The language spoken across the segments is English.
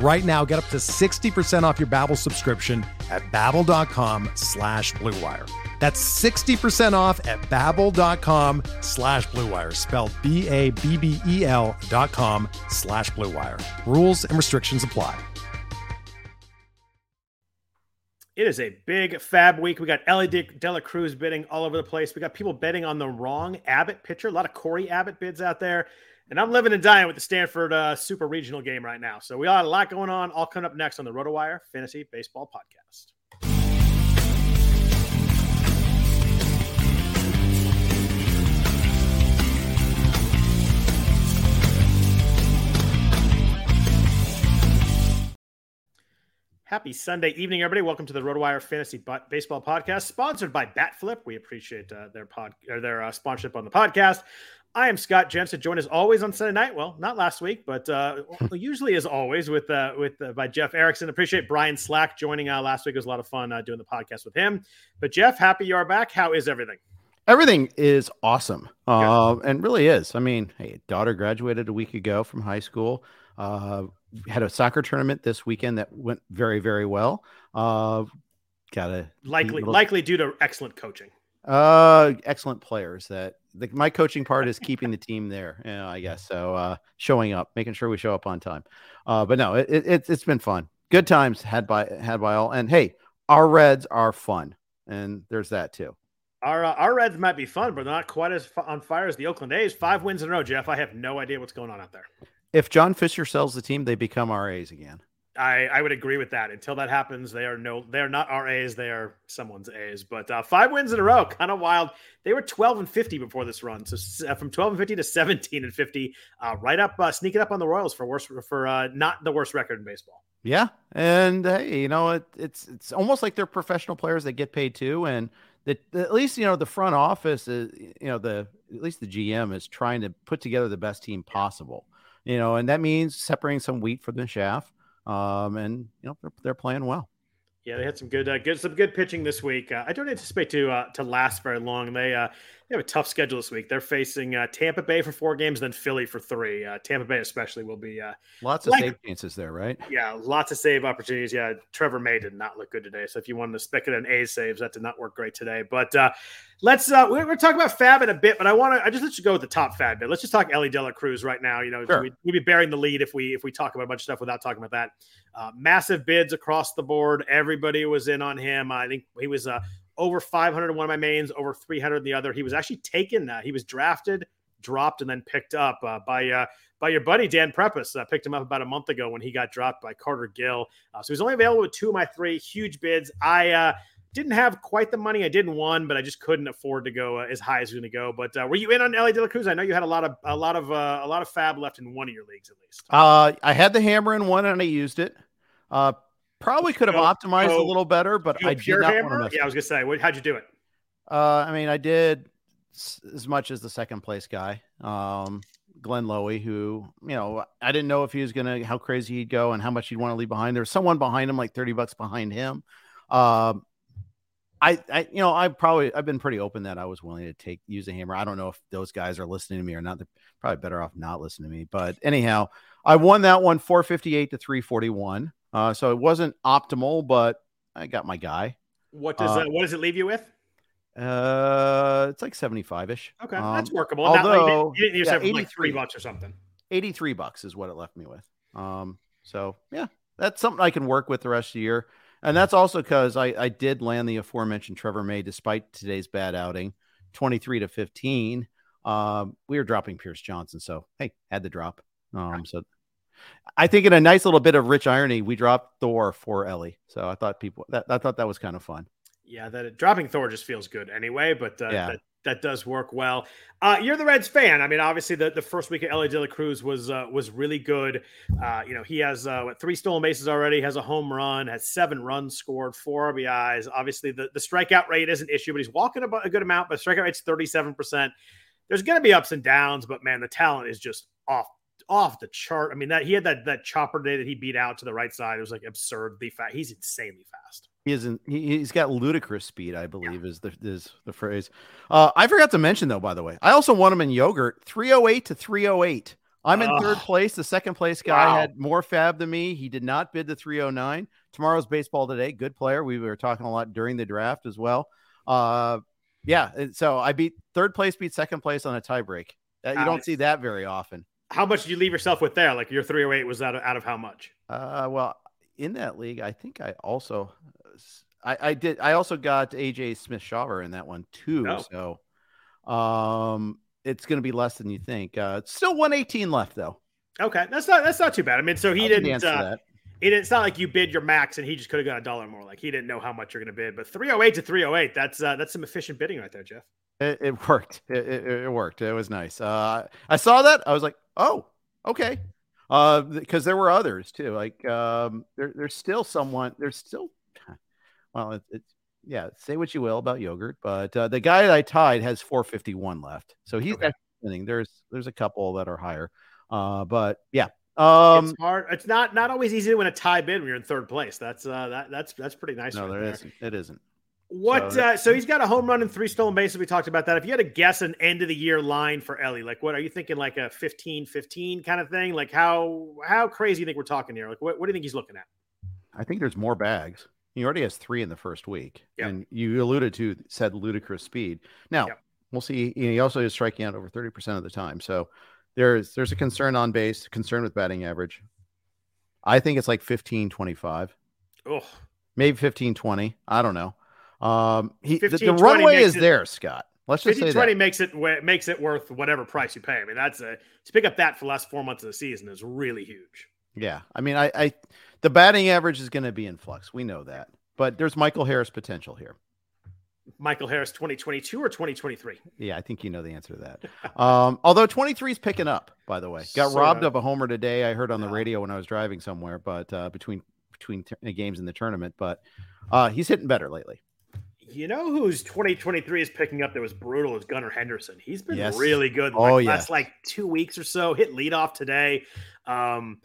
Right now, get up to 60% off your Babbel subscription at babbel.com slash bluewire. That's 60% off at babbel.com slash bluewire, spelled B-A-B-B-E-L dot com slash bluewire. Rules and restrictions apply. It is a big FAAB week. We got Elly De, De La Cruz bidding all over the place. We got people betting on the wrong Abbott pitcher. A lot of Cory Abbott bids out there. And I'm living and dying with the Stanford uh, Super Regional game right now. So we got a lot going on. All coming up next on the RotoWire Fantasy Baseball Podcast. Happy Sunday evening, everybody. Welcome to the RotoWire Fantasy Baseball Podcast, sponsored by Batflip. We appreciate uh, their pod or their uh, sponsorship on the podcast. I am Scott Jenstad, joined as always on Sunday night. Well, not last week, but uh, usually as always with uh, with uh, by Jeff Erickson. Appreciate Brian Slack joining uh, last week. It was a lot of fun uh, doing the podcast with him. But Jeff, happy you are back. How is everything? Everything is awesome, uh, and really is. I mean, hey, daughter graduated a week ago from high school. Uh, had a soccer tournament this weekend that went very, very well. Uh, got a likely little, likely due to excellent coaching. Uh, excellent players. That the, my coaching part is keeping the team there. You know, I guess so. Uh, showing up, making sure we show up on time. Uh, but no, it, it, it's been fun. Good times had by had by all. And hey, our Reds are fun, and there's that too. Our uh, our Reds might be fun, but they're not quite as on fire as the Oakland A's. Five wins in a row, Jeff. I have no idea what's going on out there if John Fisher sells the team, they become RAs again. I, I would agree with that. Until that happens, they are no, they are not RAs. They are someone's A's. But uh, five wins in a row, kind of wild. They were 12 and 50 before this run, so uh, from 12 and 50 to 17 and 50, uh, right up, uh, sneaking up on the Royals for worst for uh, not the worst record in baseball. Yeah, and hey, you know it, it's it's almost like they're professional players that get paid too, and that at least you know the front office is you know the at least the GM is trying to put together the best team possible you know, and that means separating some wheat from the chaff. Um, and you know they're, they're playing well. Yeah, they had some good, uh, good, some good pitching this week. Uh, I don't anticipate to uh, to last very long. They uh, they have a tough schedule this week. They're facing uh, Tampa Bay for four games, then Philly for three. Uh, Tampa Bay especially will be uh, lots of like, save chances there, right? Yeah, lots of save opportunities. Yeah, Trevor May did not look good today. So if you wanted to speculate on A saves, that did not work great today. But uh, let's uh, we're, we're talking about FAAB in a bit, but I want to I just let you go with the top FAAB bit. Let's just talk Elly De La Cruz right now. You know, sure. we, would be bearing the lead if we if we talk about a bunch of stuff without talking about that. Uh, massive bids across the board. Everybody was in on him. I think he was uh, over 500 in one of my mains, over 300 in the other. He was actually taken. Uh, he was drafted, dropped, and then picked up uh, by uh, by your buddy Dan Prepus. Uh, picked him up about a month ago when he got dropped by Carter Gill. Uh, so he's only available with two of my three huge bids. I uh, didn't have quite the money. I didn't one, but I just couldn't afford to go as high as going to go. But were you in on Elly De La Cruz? I know you had a lot of a lot of a lot of FAAB left in one of your leagues at least. I had the hammer in one and I used it. Probably could have go, optimized go, a little better, but I did not hammer? want to. Yeah, I was gonna say, what, how'd you do it? Uh, I mean, I did as much as the second place guy, um, Glenn Lowy, who you know I didn't know if he was gonna how crazy he'd go and how much he'd want to leave behind. There was someone behind him, like thirty bucks behind him. Um, I, I, you know, I probably I've been pretty open that I was willing to take use a hammer. I don't know if those guys are listening to me or not. They're probably better off not listening to me. But anyhow, I won that one 458 to 341. Uh, so it wasn't optimal, but I got my guy. What does uh, what does it leave you with? Uh, it's like seventy five ish. Okay, um, that's workable. Although you didn't, you didn't yeah, like three bucks or something. Eighty three bucks is what it left me with. Um, so yeah, that's something I can work with the rest of the year, and that's also because I I did land the aforementioned Trevor May despite today's bad outing, twenty three to fifteen. Um, we were dropping Pierce Johnson, so hey, had the drop. Um, so I think in a nice little bit of rich irony, we dropped Thor for Elly. So I thought people that I thought that was kind of fun. Yeah, that dropping Thor just feels good anyway, but uh, yeah. that, that does work well. Uh, you're the Reds fan. I mean, obviously the, the first week of Elly De La Cruz was uh, was really good. Uh, you know, he has uh, what three stolen bases already, has a home run, has seven runs scored, four RBIs. Obviously, the, the strikeout rate is an issue, but he's walking about a good amount. But strikeout rate's 37 percent. There's going to be ups and downs, but man, the talent is just off off the chart. I mean, that he had that that chopper day that he beat out to the right side. It was like absurdly fast. He's insanely fast. He isn't. He, has got ludicrous speed. I believe yeah. is the is the phrase. Uh, I forgot to mention though. By the way, I also won him in yogurt. Three hundred eight to three hundred eight. I'm in third place. The second place guy wow. had more FAAB than me. He did not bid the 309. Tomorrow's baseball today. Good player. We were talking a lot during the draft as well. Uh, yeah. So I beat third place, beat second place on a tiebreak. Uh, you don't see that very often. How much did you leave yourself with there? Like your 308 was out of, out of how much? Uh, well, in that league, I think I also I, I did. I also got AJ Smith Shawver in that one too. Oh. So, um, it's going to be less than you think. Uh, still 118 left though. Okay, that's not that's not too bad. I mean, so he I didn't. Uh, it, it's not like you bid your max and he just could have got a dollar more. Like he didn't know how much you're going to bid. But 308 to 308, that's uh, that's some efficient bidding right there, Jeff. It, it worked. It, it, it, worked. It was nice. Uh, I saw that. I was like, oh, okay. Uh, because there were others too. Like um, there, there's still someone. There's still well, it, it's yeah. Say what you will about yogurt, but uh, the guy that I tied has 451 left, so he's okay. winning. There's there's a couple that are higher, uh, but yeah. Um, it's hard. It's not not always easy to win a tie bid when you're in third place. That's uh that that's that's pretty nice. No, right there, there isn't. It isn't. What so, uh, so he's got a home run and three stolen bases. We talked about that. If you had to guess an end of the year line for Elly, like what are you thinking like a 15 15 kind of thing? Like how how crazy you think we're talking here? Like what, what do you think he's looking at? I think there's more bags. He already has three in the first week, yep. and you alluded to said ludicrous speed. Now yep. we'll see. He also is striking out over thirty percent of the time, so there's there's a concern on base, concern with batting average. I think it's like 15, 25. Oh, maybe 15, 20. I don't know. Um, he 15, the, the runway is it, there, Scott. Let's just 15, say 20 that. makes it makes it worth whatever price you pay. I mean, that's a to pick up that for the last four months of the season is really huge. Yeah, I mean, I, I the batting average is going to be in flux. We know that, but there's Michael Harris potential here. Michael Harris 2022 or 2023? Yeah, I think you know the answer to that. um, although 23 is picking up, by the way. Got so, robbed of a homer today. I heard on the radio when I was driving somewhere, but uh, between between t- games in the tournament, but uh, he's hitting better lately. You know who's 2023 is picking up that was brutal is Gunnar Henderson. He's been yes. really good oh, like, yeah. last like two weeks or so. Hit leadoff today. Um,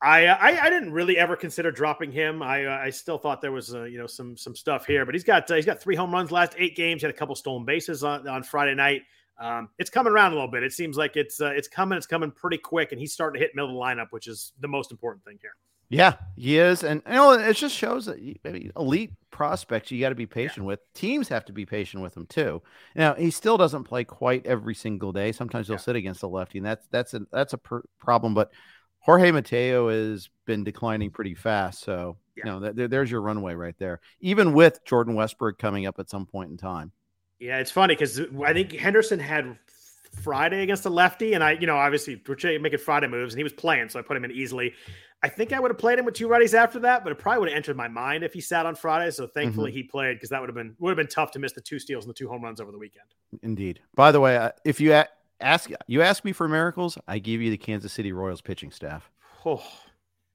I, I, I didn't really ever consider dropping him. I I still thought there was uh, you know some some stuff here, but he's got uh, he's got three home runs last eight games. He had a couple stolen bases on, on Friday night. Um, it's coming around a little bit. It seems like it's uh, it's coming. It's coming pretty quick, and he's starting to hit middle of the lineup, which is the most important thing here. Yeah, he is, and you know it just shows that elite prospects you got to be patient yeah. with. Teams have to be patient with him too. Now he still doesn't play quite every single day. Sometimes he'll yeah. sit against a lefty, and that's that's a that's a per- problem. But Jorge Mateo has been declining pretty fast. So, yeah. you know, th- there's your runway right there, even with Jordan Westburg coming up at some point in time. Yeah, it's funny because I think Henderson had Friday against a lefty, and I, you know, obviously we're making Friday moves, and he was playing, so I put him in easily. I think I would have played him with two righties after that, but it probably would have entered my mind if he sat on Friday. So thankfully mm-hmm. he played because that would have been would have been tough to miss the two steals and the two home runs over the weekend. Indeed. By the way, uh, if you ask you ask me for miracles, I give you the Kansas City Royals pitching staff. Oh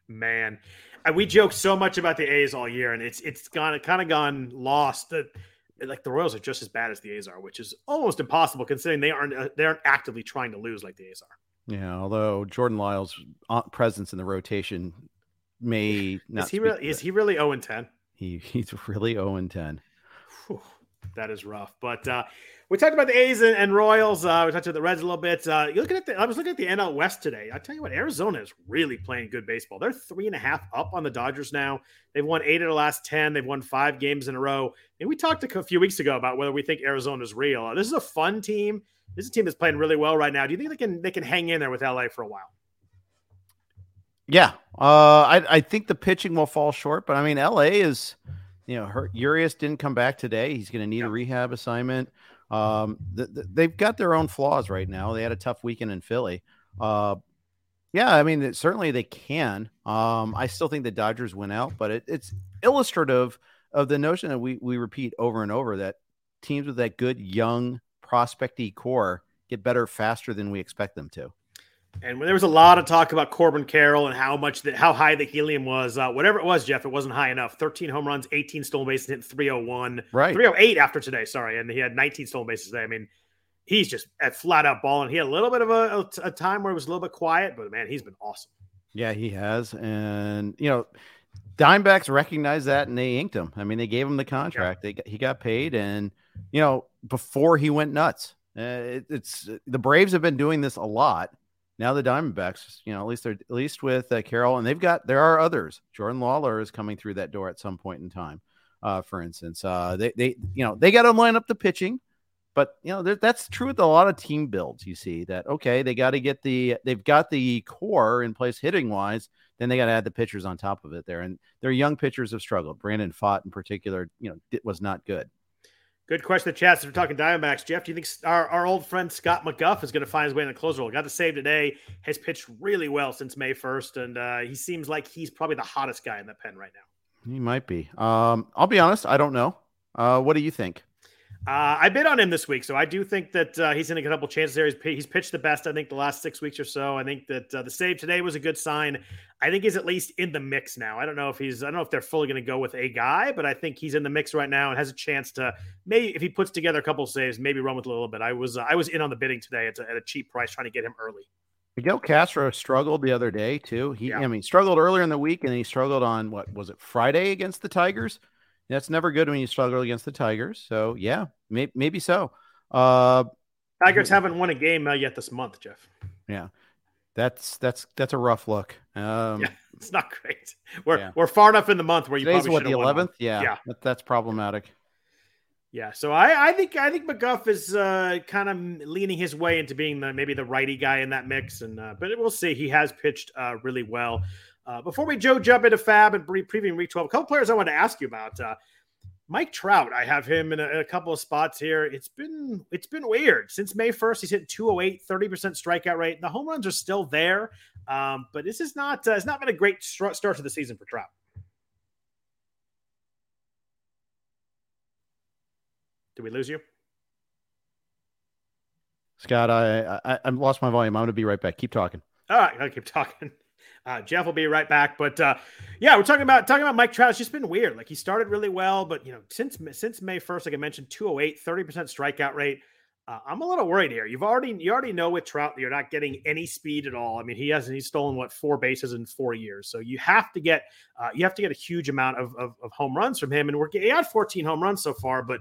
man, we joke so much about the A's all year, and it's it's gone kind of gone lost. That like the Royals are just as bad as the A's are, which is almost impossible considering they aren't uh, they aren't actively trying to lose like the A's are. Yeah, although Jordan Lyles' uh, presence in the rotation may not. Is he really? Is he really zero and ten? He he's really zero oh and ten. That is rough, but. uh we talked about the A's and, and Royals. Uh, we talked about the Reds a little bit. Uh, you looking at the, I was looking at the NL West today. I tell you what, Arizona is really playing good baseball. They're three and a half up on the Dodgers now. They've won eight of the last ten. They've won five games in a row. And we talked a few weeks ago about whether we think Arizona is real. Uh, this is a fun team. This is a team that's playing really well right now. Do you think they can they can hang in there with LA for a while? Yeah, uh, I, I think the pitching will fall short, but I mean, LA is, you know, Urias didn't come back today. He's going to need a rehab assignment. Um, th- th- they've got their own flaws right now. They had a tough weekend in Philly. Uh, yeah, I mean, certainly they can. Um, I still think the Dodgers win out, but it, it's illustrative of the notion that we we repeat over and over that teams with that good young prospecty core get better faster than we expect them to. And when there was a lot of talk about Corbin Carroll and how much that how high the helium was, uh, whatever it was, Jeff, it wasn't high enough. 13 home runs, 18 stolen bases, hit 301, right? 308 after today. Sorry, and he had 19 stolen bases today. I mean, he's just at flat out balling. He had a little bit of a, a, a time where it was a little bit quiet, but man, he's been awesome. Yeah, he has, and you know, Dimebacks recognized that and they inked him. I mean, they gave him the contract. Yeah. They he got paid, and you know, before he went nuts. Uh, it, it's the Braves have been doing this a lot now the Diamondbacks, you know, at least they're at least with uh, Carroll, and they've got there are others. Jordan Lawlar is coming through that door at some point in time. Uh, for instance, uh, they they you know they got to line up the pitching, but you know that's true with a lot of team builds. You see that okay, they got to get the they've got the core in place hitting wise, then they got to add the pitchers on top of it there, and their young pitchers have struggled. Brandon Pfaadt in particular, you know, was not good. Good question. The chat. we're talking Diamondbacks, Jeff, do you think our, our old friend Scott McGough is going to find his way in the closer role? Got the save today. Has pitched really well since May first, and uh, he seems like he's probably the hottest guy in the pen right now. He might be. Um, I'll be honest. I don't know. Uh, what do you think? Uh, I bid on him this week, so I do think that uh, he's going to get a couple chances there. He's, he's, pitched the best, I think, the last six weeks or so. I think that uh, the save today was a good sign. I think he's at least in the mix now. I don't know if he's, I don't know if they're fully going to go with a guy, but I think he's in the mix right now and has a chance to maybe if he puts together a couple saves, maybe run with a little bit. I was, I was in on the bidding today at a, at a cheap price, trying to get him early. Miguel Castro struggled the other day too. He, yeah. I mean, struggled earlier in the week, and he struggled on what was it Friday against the Tigers. That's never good when you struggle against the Tigers. So yeah, may, maybe so. Uh, Tigers haven't won a game uh, yet this month, Jeff. Yeah, that's that's that's a rough look. Um, yeah, it's not great. We're yeah. we're far enough in the month where you Today's probably what the eleventh. Yeah, yeah, that, that's problematic. Yeah, so I, I think I think McGough is uh, kind of leaning his way into being the maybe the righty guy in that mix, and uh, but we'll see. He has pitched uh, really well. Uh, before we Joe jump into FAAB and pre- previewing Week 12, a couple players I want to ask you about. Uh, Mike Trout, I have him in a, in a, couple of spots here. It's been it's been weird since May 1st. He's hit 208, 30% strikeout rate. The home runs are still there, um, but this is not uh, it's not been a great start to the season for Trout. Did we lose you? Scott, I, I I lost my volume. I'm going to be right back. Keep talking. All right, I'll keep talking. Uh, Jeff will be right back, but uh, yeah, we're talking about talking about Mike Trout. It's just been weird. Like he started really well, but you know, since since May first, like I mentioned, 208, 30 percent strikeout rate. Uh, I'm a little worried here. You've already you already know with Trout you're not getting any speed at all. I mean, he hasn't he's stolen what four bases in four years, so you have to get uh, you have to get a huge amount of, of, of home runs from him. And we're he had 14 home runs so far, but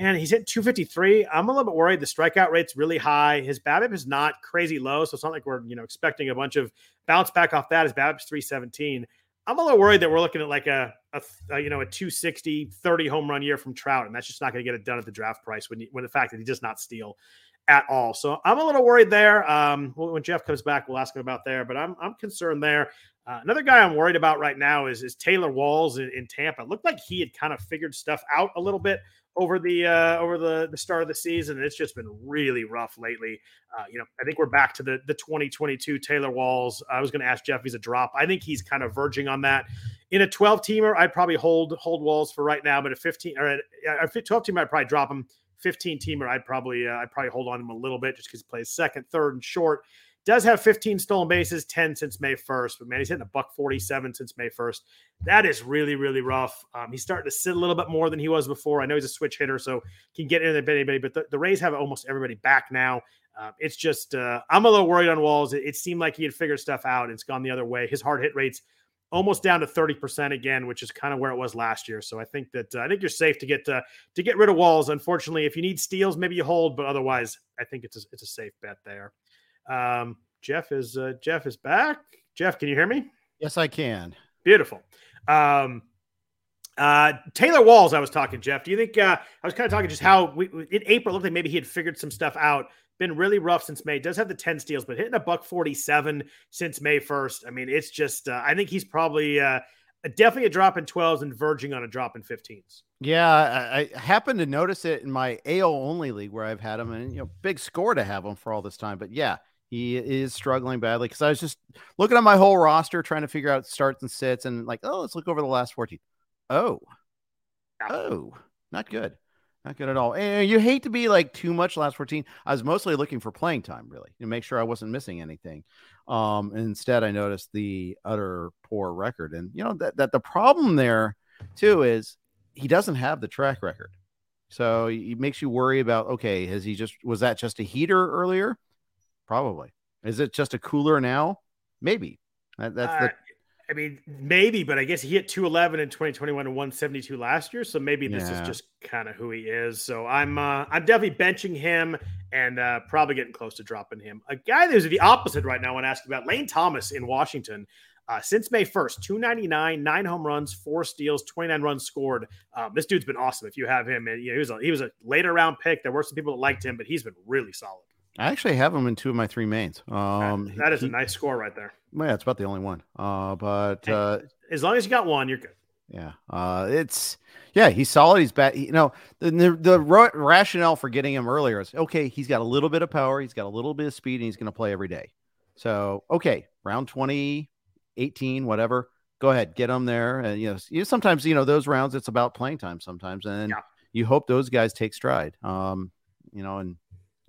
man, he's hit 253. I'm a little bit worried. The strikeout rate's really high. His BABIP is not crazy low, so it's not like we're you know expecting a bunch of bounce back off that. His BABIP's 317. I'm a little worried that we're looking at like a, a, a, you know a 260 30 home run year from Trout, and that's just not going to get it done at the draft price when you, when the fact that he does not steal at all. So I'm a little worried there. Um, when Jeff comes back, we'll ask him about there, but I'm I'm concerned there. Uh, another guy I'm worried about right now is is Taylor Walls in, in Tampa. It looked like he had kind of figured stuff out a little bit over the uh, over the the start of the season. It's just been really rough lately. Uh, you know, I think we're back to the the 2022 Taylor Walls. I was going to ask Jeff if he's a drop. I think he's kind of verging on that. In a 12 teamer, I'd probably hold hold Walls for right now, but a 15 or a, a 12 teamer, I'd probably drop him. 15 teamer, I'd probably uh, I'd probably hold on him a little bit just because he plays second, third, and short. Does have 15 stolen bases, 10 since May 1st, but man, he's hitting a buck 47 since May 1st. That is really, really rough. Um, he's starting to sit a little bit more than he was before. I know he's a switch hitter, so can get in there anybody, but the, the Rays have almost everybody back now. Uh, it's just, uh, I'm a little worried on Walls. It, it, seemed like he had figured stuff out. It's gone the other way. His hard hit rates almost down to 30% again, which is kind of where it was last year. So I think that uh, I think you're safe to get to, to get rid of Walls. Unfortunately, if you need steals, maybe you hold, but otherwise, I think it's a, it's a safe bet there. Um, Jeff is uh, Jeff is back. Jeff, can you hear me? Yes, I can. Beautiful. Um, uh, Taylor Walls, I was talking, Jeff. Do you think uh, I was kind of talking just how we, in April looked like maybe he had figured some stuff out? Been really rough since May. Does have the 10 steals, but hitting a buck 47 since May 1st. I mean, it's just, uh, I think he's probably, uh, definitely a drop in 12s and verging on a drop in 15s. Yeah, I, I happened to notice it in my AO only league where I've had him, and you know, big score to have him for all this time. But yeah, he is struggling badly because I was just looking at my whole roster trying to figure out starts and sits, and like, oh, let's look over the last 14. Oh, oh, not good. Not good at all. And you hate to be like too much last 14. I was mostly looking for playing time, really, to make sure I wasn't missing anything. Um, instead, I noticed the utter poor record. And, you know, that, that the problem there, too, is he doesn't have the track record. So it makes you worry about, okay, has he just, was that just a heater earlier? Probably. Is it just a cooler now? Maybe. That, that's uh, the I mean, maybe, but I guess he hit 211 in 2021 and 172 last year. So maybe this yeah. is just kind of who he is. So I'm uh, I'm definitely benching him and uh, probably getting close to dropping him. A guy that's the opposite right now, I want to ask about Lane Thomas in Washington. Uh, since May 1st, 299, nine home runs, four steals, 29 runs scored. Um, this dude's been awesome. If you have him, and you know, he was a, he was a later round pick. There were some people that liked him, but he's been really solid. I actually have him in two of my three mains. Um, that, that is he, a nice score right there. Yeah, it's about the only one. Uh, but uh, as long as you got one, you're good. Yeah, uh, it's yeah, he's solid. He's bad. You know, the, the the rationale for getting him earlier is okay. He's got a little bit of power. He's got a little bit of speed, and he's going to play every day. So okay, round 20, 18, whatever. Go ahead, get him there. And you know, you, sometimes you know those rounds. It's about playing time sometimes, and yeah. you hope those guys take stride. Um, you know, and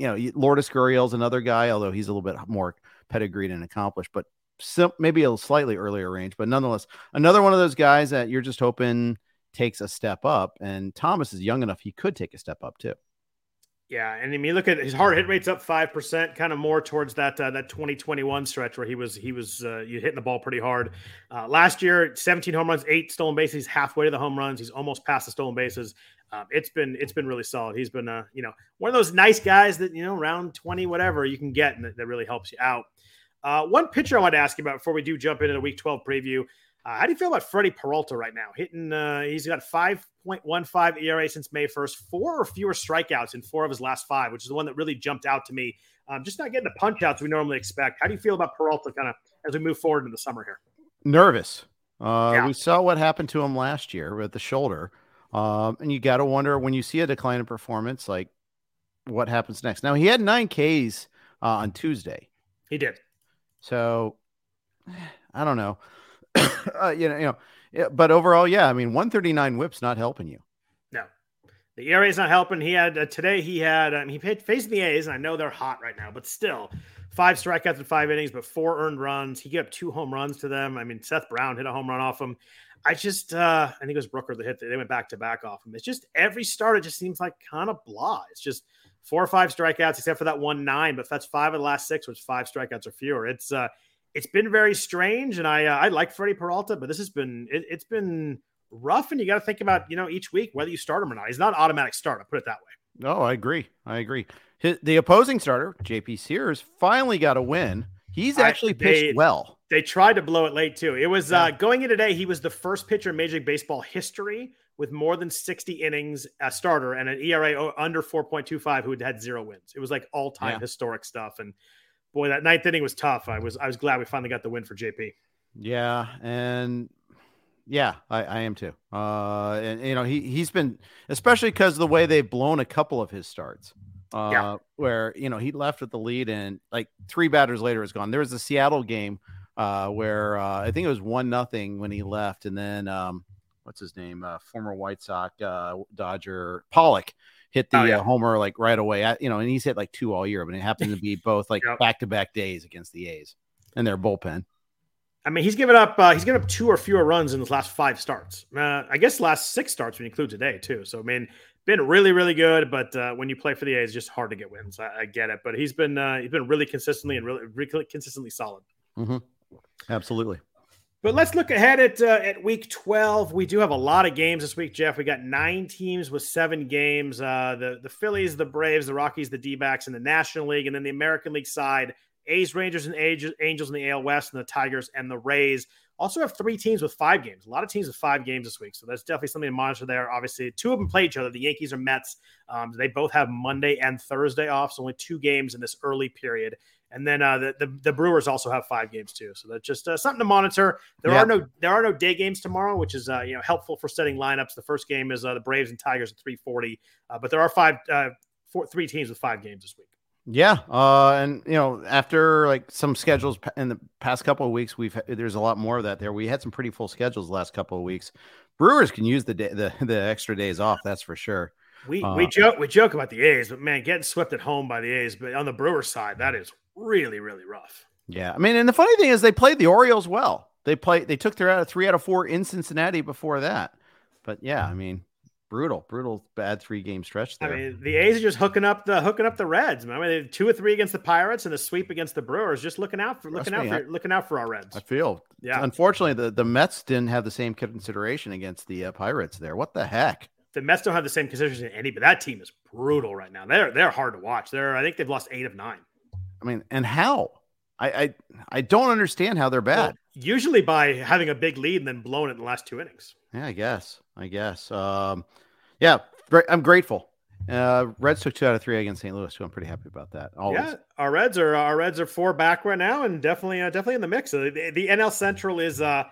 you know, Lourdes Gurriel's another guy, although he's a little bit more pedigreed and accomplished, but sim- maybe a slightly earlier range. But nonetheless, another one of those guys that you're just hoping takes a step up. And Thomas is young enough; he could take a step up too. Yeah, and I mean, look at his hard hit rate's up five percent, kind of more towards that uh, that 2021 stretch where he was he was uh, you hitting the ball pretty hard. Uh, last year, 17 home runs, eight stolen bases. Halfway to the home runs. He's almost past the stolen bases. Um, it's been it's been really solid. He's been uh, you know one of those nice guys that you know round 20 whatever you can get and that, that really helps you out. Uh, one pitcher I want to ask you about before we do jump into the Week 12 preview. Uh, how do you feel about Freddie Peralta right now? Hitting, uh, he's got 5.15 ERA since May 1st, four or fewer strikeouts in four of his last five, which is the one that really jumped out to me. Um, just not getting the punch outs we normally expect. How do you feel about Peralta kind of as we move forward in the summer here? Nervous. Uh, yeah. We saw what happened to him last year with the shoulder. Um, and you got to wonder when you see a decline in performance, like what happens next. Now, he had nine Ks uh, on Tuesday. He did. So I don't know. uh, you know, you know, yeah, but overall, yeah, I mean, 139 whips not helping you. No, the ERA is not helping. He had uh, today. He had um, he faced the A's, and I know they're hot right now, but still, five strikeouts in five innings, but four earned runs. He gave up two home runs to them. I mean, Seth Brown hit a home run off him. I just, uh, I think it was Brooker that hit. They went back to back off him. It's just every start. It just seems like kind of blah. It's just four or five strikeouts, except for that one nine. But that's five of the last six, which five strikeouts or fewer. It's uh, it's been very strange, and I uh, I like Freddie Peralta, but this has been it, has been rough, and you got to think about you know each week whether you start him or not. He's not an automatic start. I put it that way. No, I agree. I agree. His, the opposing starter, JP Sears, finally got a win. He's actually I, pitched they, well. They tried to blow it late too. It was yeah. uh, going in today. He was the first pitcher in Major League Baseball history with more than 60 innings a starter and an ERA under 4.25 who had had zero wins. It was like all time yeah. historic stuff. And boy, that ninth inning was tough. I was I was glad we finally got the win for JP. Yeah, and yeah, I, I am too. Uh, and you know he he's been especially because the way they've blown a couple of his starts. Uh, yeah. where you know he left with the lead and like three batters later is gone. There was a Seattle game uh, where uh, I think it was one nothing when he left, and then um, what's his name, uh, former White Sox uh, Dodger Pollock hit the oh, yeah. uh, homer like right away. At, you know, and he's hit like two all year, but it happened to be both like back to back days against the A's and their bullpen. I mean, he's given up uh, he's given up two or fewer runs in his last five starts. Uh, I guess last six starts when you include today too. So I mean, been really really good, but uh, when you play for the A's, just hard to get wins. I, I get it, but he's been uh, he's been really consistently and really, really consistently solid. Mm-hmm. Absolutely. But let's look ahead at uh, at week 12. We do have a lot of games this week, Jeff. We got nine teams with seven games. Uh, the the Phillies, the Braves, the Rockies, the D-backs the National League, and then the American League side, A's, Rangers, and Angels in the AL West, and the Tigers and the Rays. Also have three teams with five games. A lot of teams with five games this week, so that's definitely something to monitor there. Obviously, two of them play each other. The Yankees or Mets. Um, they both have Monday and Thursday off, so only two games in this early period. And then uh, the, the, the Brewers also have five games too, so that's just uh, something to monitor. There are no there are no day games tomorrow, which is uh, you know helpful for setting lineups. The first game is uh, the Braves and Tigers at three forty, uh, but there are five uh, four, three teams with five games this week. Yeah, uh, and you know, after like some schedules in the past couple of weeks, we've there's a lot more of that there. We had some pretty full schedules the last couple of weeks. Brewers can use the day, the the extra days off, that's for sure. We we joke we joke about the A's, but man, getting swept at home by the A's, but on the Brewers side, that is really really rough. Yeah, I mean, and the funny thing is, they played the Orioles well. They played, they took their out of three out of four in Cincinnati before that. But yeah, I mean, brutal, brutal, bad three game stretch there. I mean, the A's are just hooking up the hooking up the Reds. Man. I mean, they two or three against the Pirates and a sweep against the Brewers. Just looking out for Trust looking out me, for looking out for our Reds. I feel, Yeah, unfortunately, the the Mets didn't have the same consideration against the uh, Pirates there. What the heck? the Mets don't have the same consideration in any, but that team is brutal right now. They're they're hard to watch. They're I think they've lost eight of nine. I mean, and how? I I, I don't understand how they're bad. Well, usually by having a big lead and then blowing it in the last two innings. Yeah, I guess. I guess. Um, yeah, I'm grateful. Uh, Reds took two out of three against St. Louis, so I'm pretty happy about that. Always. Yeah, our Reds are our Reds are four back right now, and definitely uh, definitely in the mix. The, the NL Central is uh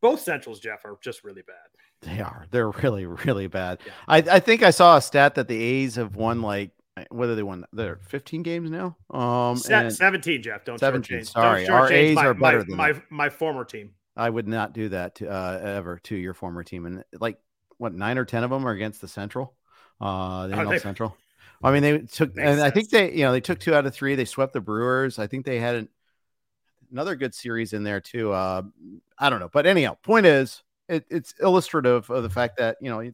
both Centrals, Jeff, are just really bad. They are. They're really, really bad. Yeah. I, I think I saw a stat that the A's have won like whether they won they're 15 games now. Um, Se- and Seventeen, Jeff. Don't 17, shortchange- sorry. Don't Our A's my, are better my, than my, my former team. I would not do that to, uh, ever to your former team. And like what nine or ten of them are against the Central, uh, the Oh, NL they- Central. I mean, they took, and I think they, you know, they took two out of three. They swept the Brewers. I think they had an, another good series in there too. Uh, I don't know, but anyhow, point is, it, it's illustrative of the fact that you know,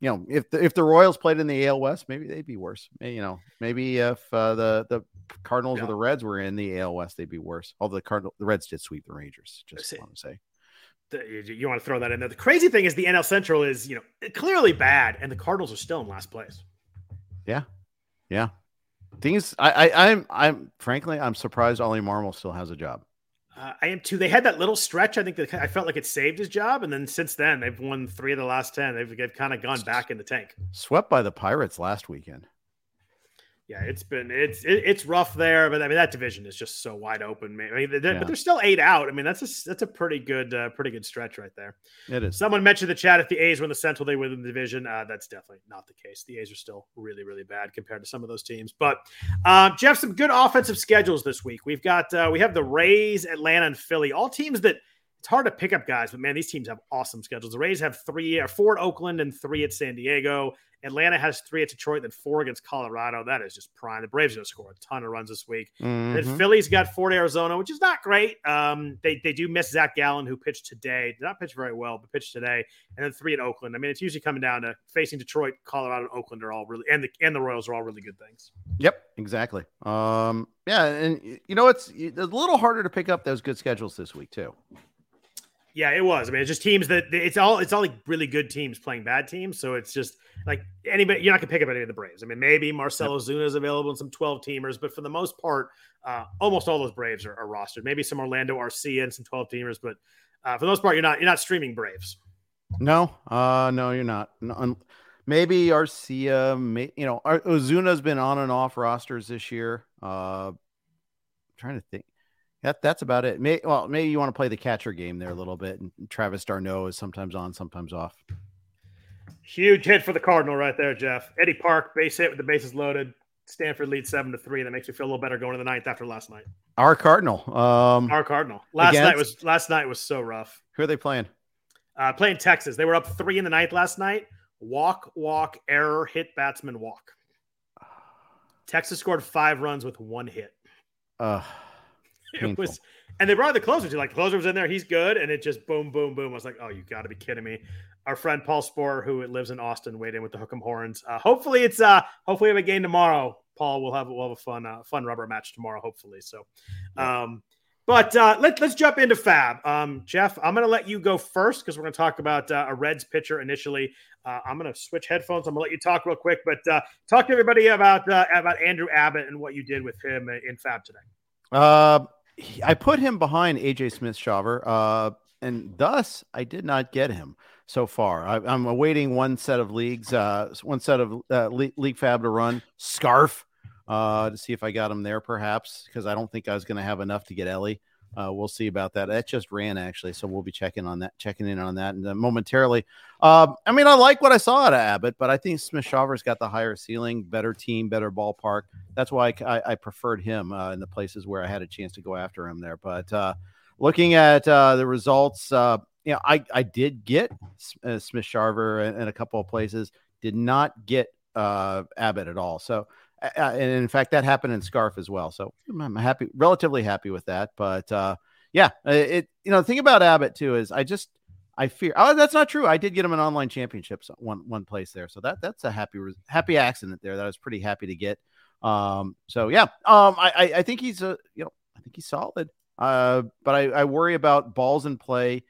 you, know, if the, if the Royals played in the AL West, maybe they'd be worse. You know, maybe if uh, the the Cardinals Yeah. or the Reds were in the AL West, they'd be worse. Although the Cardinal, the Reds did sweep the Rangers. Just want to say. The- you, you want to throw that in there. The crazy thing is the NL Central is you know clearly bad, and the Cardinals are still in last place. Yeah, yeah. Things I, I I'm I'm frankly I'm surprised Oli Marmol still has a job. Uh, I am too. They had that little stretch. I think that I felt like it saved his job, and then since then they've won three of the last ten. They've, they've kind of gone back in the tank. Swept by the Pirates last weekend. Yeah, it's been it's it, it's rough there, but I mean that division is just so wide open. Man. I mean, they're- Yeah. but they're still eight out. I mean that's a that's a pretty good uh, pretty good stretch right there. It is. Someone mentioned the chat if the A's win the Central, they win the division. Uh, that's definitely not the case. The A's are still really, really bad compared to some of those teams. But um, Jeff, some good offensive schedules this week. We've got uh, we have the Rays, Atlanta, and Philly. All teams that it's hard to pick up guys, but man, these teams have awesome schedules. The Rays have three or four at Oakland and three at San Diego. Atlanta has three at Detroit, then four against Colorado. That is just prime. The Braves are going to score a ton of runs this week. Then Mhm. Philly's got four to Arizona, which is not great. Um, they they do miss Zach Gallen, who pitched today. Did not pitch very well, but pitched today. And then three at Oakland. I mean, it's usually coming down to facing Detroit, Colorado, and Oakland are all really, and the and the Royals are all really good things. Yep, exactly. Um, yeah, and you know it's it's a little harder to pick up those good schedules this week too. Yeah, it was. I mean, it's just teams that it's all it's all like really good teams playing bad teams. So it's just like anybody you're not gonna pick up any of the Braves. I mean, maybe Marcell Ozuna is available in some 12 teamers, but for the most part, uh, almost all those Braves are, are rostered. Maybe some Orlando Arcia and some 12 teamers, but uh, for the most part, you're not you're not streaming Braves. No, uh, no, you're not. No, maybe Arcia, may, you know, Ozuna's been on and off rosters this year. Uh, trying to think. That that's about it. May, well, maybe you want to play the catcher game there a little bit. And Travis d'Arnaud is sometimes on, sometimes off. Huge hit for the Cardinal right there, Jeff. Eddie Park base hit with the bases loaded. Stanford leads seven to three. That makes me feel a little better going to the ninth after last night. Our Cardinal. Um, Our Cardinal last night was last night was so rough. who are they playing? Uh, playing Texas, they were up three in the ninth last night. Walk, walk, error, hit, batsman, walk. Texas scored five runs with one hit. Uh, It Painful. was, and they brought the closer to like the closer was in there. He's good, and it just boom, boom, boom. I was like, oh, you got to be kidding me. Our friend Paul Sporer, who lives in Austin, weighed in with the Hook'em Horns. Uh, hopefully, it's uh, hopefully we have a game tomorrow. Paul, we'll have we'll have a fun uh, fun rubber match tomorrow, hopefully. So, um, but uh, let, let's jump into FAAB. Um, Jeff, I'm going to let you go first because we're going to talk about uh, a Reds pitcher initially. Uh, I'm going to switch headphones. I'm going to let you talk real quick, but uh, talk to everybody about uh, about Andrew Abbott and what you did with him in FAAB today. Uh, he- I put him behind AJ Smith Shawver, uh, and thus I did not get him so far. I, I'm awaiting one set of leagues, uh, one set of uh, league, league FAAB to run. Scarf. uh, to see if I got him there, perhaps, because I don't think I was going to have enough to get Elly. Uh, we'll see about that. That just ran actually, so we'll be checking on that, checking in on that, and uh, momentarily. Um, I mean, I like what I saw out of Abbott, but I think Smith Shawver's got the higher ceiling, better team, better ballpark. That's why I, I, I preferred him uh, in the places where I had a chance to go after him there. But uh, looking at uh, the results, uh, you know, I I did get uh, Smith Shawver in, in, a couple of places, did not get Abbott at all. So and in fact, that happened in Scarf as well. So I'm happy, relatively happy with that. But uh, yeah, it you know the thing about Abbott too is I just I fear oh that's not true. I did get him an online championships one one place there, so that that's a happy happy accident there that I was pretty happy to get. Um, so yeah, um, I I think he's a you know I think he's solid. Uh, but I, I worry about balls in play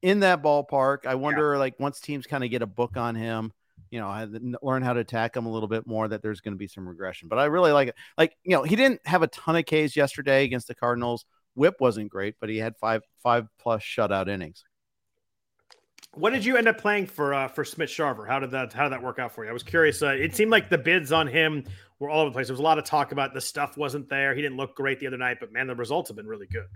in that ballpark. I wonder yeah. like once teams kind of get a book on him you know, I learn how to attack him a little bit more, that there's going to be some regression. But I really like it. Like, you know, he didn't have a ton of Ks yesterday against the Cardinals. Whip wasn't great, but he had five five plus shutout innings. What did you end up playing for uh, for Smith Shawver? How did that how did that work out for you? I was curious. Uh, it seemed like the bids on him were all over the place. There was a lot of talk about the stuff wasn't there. He didn't look great the other night, but man, the results have been really good.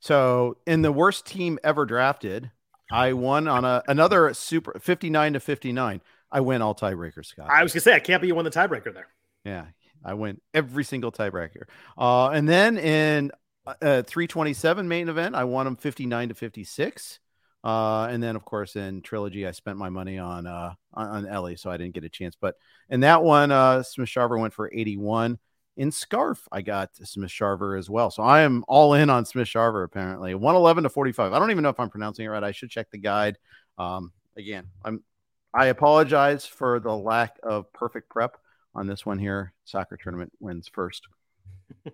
So in the worst team ever drafted, I won on a another super 59 to 59. I win all tiebreakers, Scott. I was gonna say I can't be you won the tiebreaker there. Yeah, I win every single tiebreaker. Uh, and then in uh, 327 main event, I won them 59 to 56. Uh, and then of course in trilogy, I spent my money on uh on, Elly, so I didn't get a chance. But in that one, uh, Smith Sharver went for 81. In Scarf, I got Smith Sharver as well. So I am all in on Smith Sharver apparently. 111 to 45. I don't even know if I'm pronouncing it right. I should check the guide. Um, again, I'm I apologize for the lack of perfect prep on this one here. Soccer tournament wins first.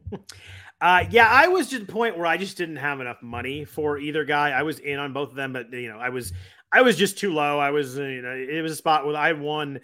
uh, yeah, I was to the point where I just didn't have enough money for either guy. I was in on both of them, but you know, I was I was just too low. I was uh, you know, it was a spot where I won.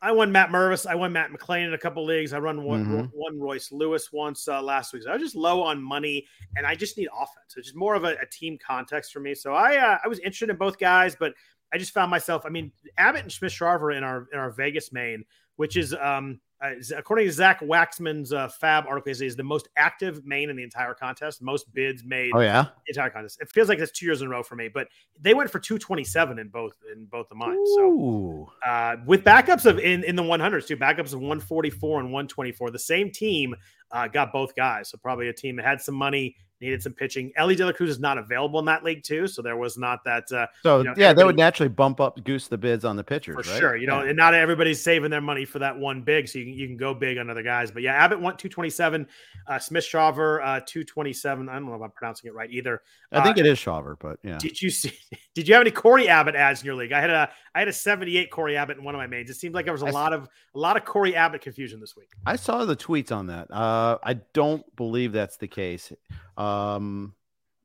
I won Matt Mervis. I won Matt McLain in a couple leagues. I run one, mm-hmm. one Royce Lewis once uh, last week. So I was just low on money, and I just need offense. It's just more of a, a team context for me. So I uh, I was interested in both guys, but I just found myself. I mean, Abbott and Smith Shawver in our in our Vegas main, which is um, uh, according to Zach Waxman's uh, FAAB article, is the most active main in the entire contest. Most bids made. Oh yeah, entire contest. It feels like it's two years in a row for me, but they went for two twenty seven in both in both of mine. So uh, with backups of in in the one hundreds too, backups of one forty four and one twenty four. The same team uh, got both guys, so probably a team that had some money needed some pitching. Elly De La Cruz is not available in that league too, so there was not that. Uh, so you know, yeah, that would naturally bump up goose the bids on the pitchers for right? sure. You know, yeah. and not everybody's saving their money for that one big, so you can you can go big on other guys. But yeah, Abbott went two twenty seven, uh, Smith Shawver uh, two twenty seven. I don't know if I'm pronouncing it right either. I think uh, it is Shawver, but yeah. Did you see? Did you have any Cory Abbott ads in your league? I had a I had a seventy eight Cory Abbott in one of my mains. It seemed like there was a I lot of a lot of Cory Abbott confusion this week. I saw the tweets on that. Uh, I don't believe that's the case. Um,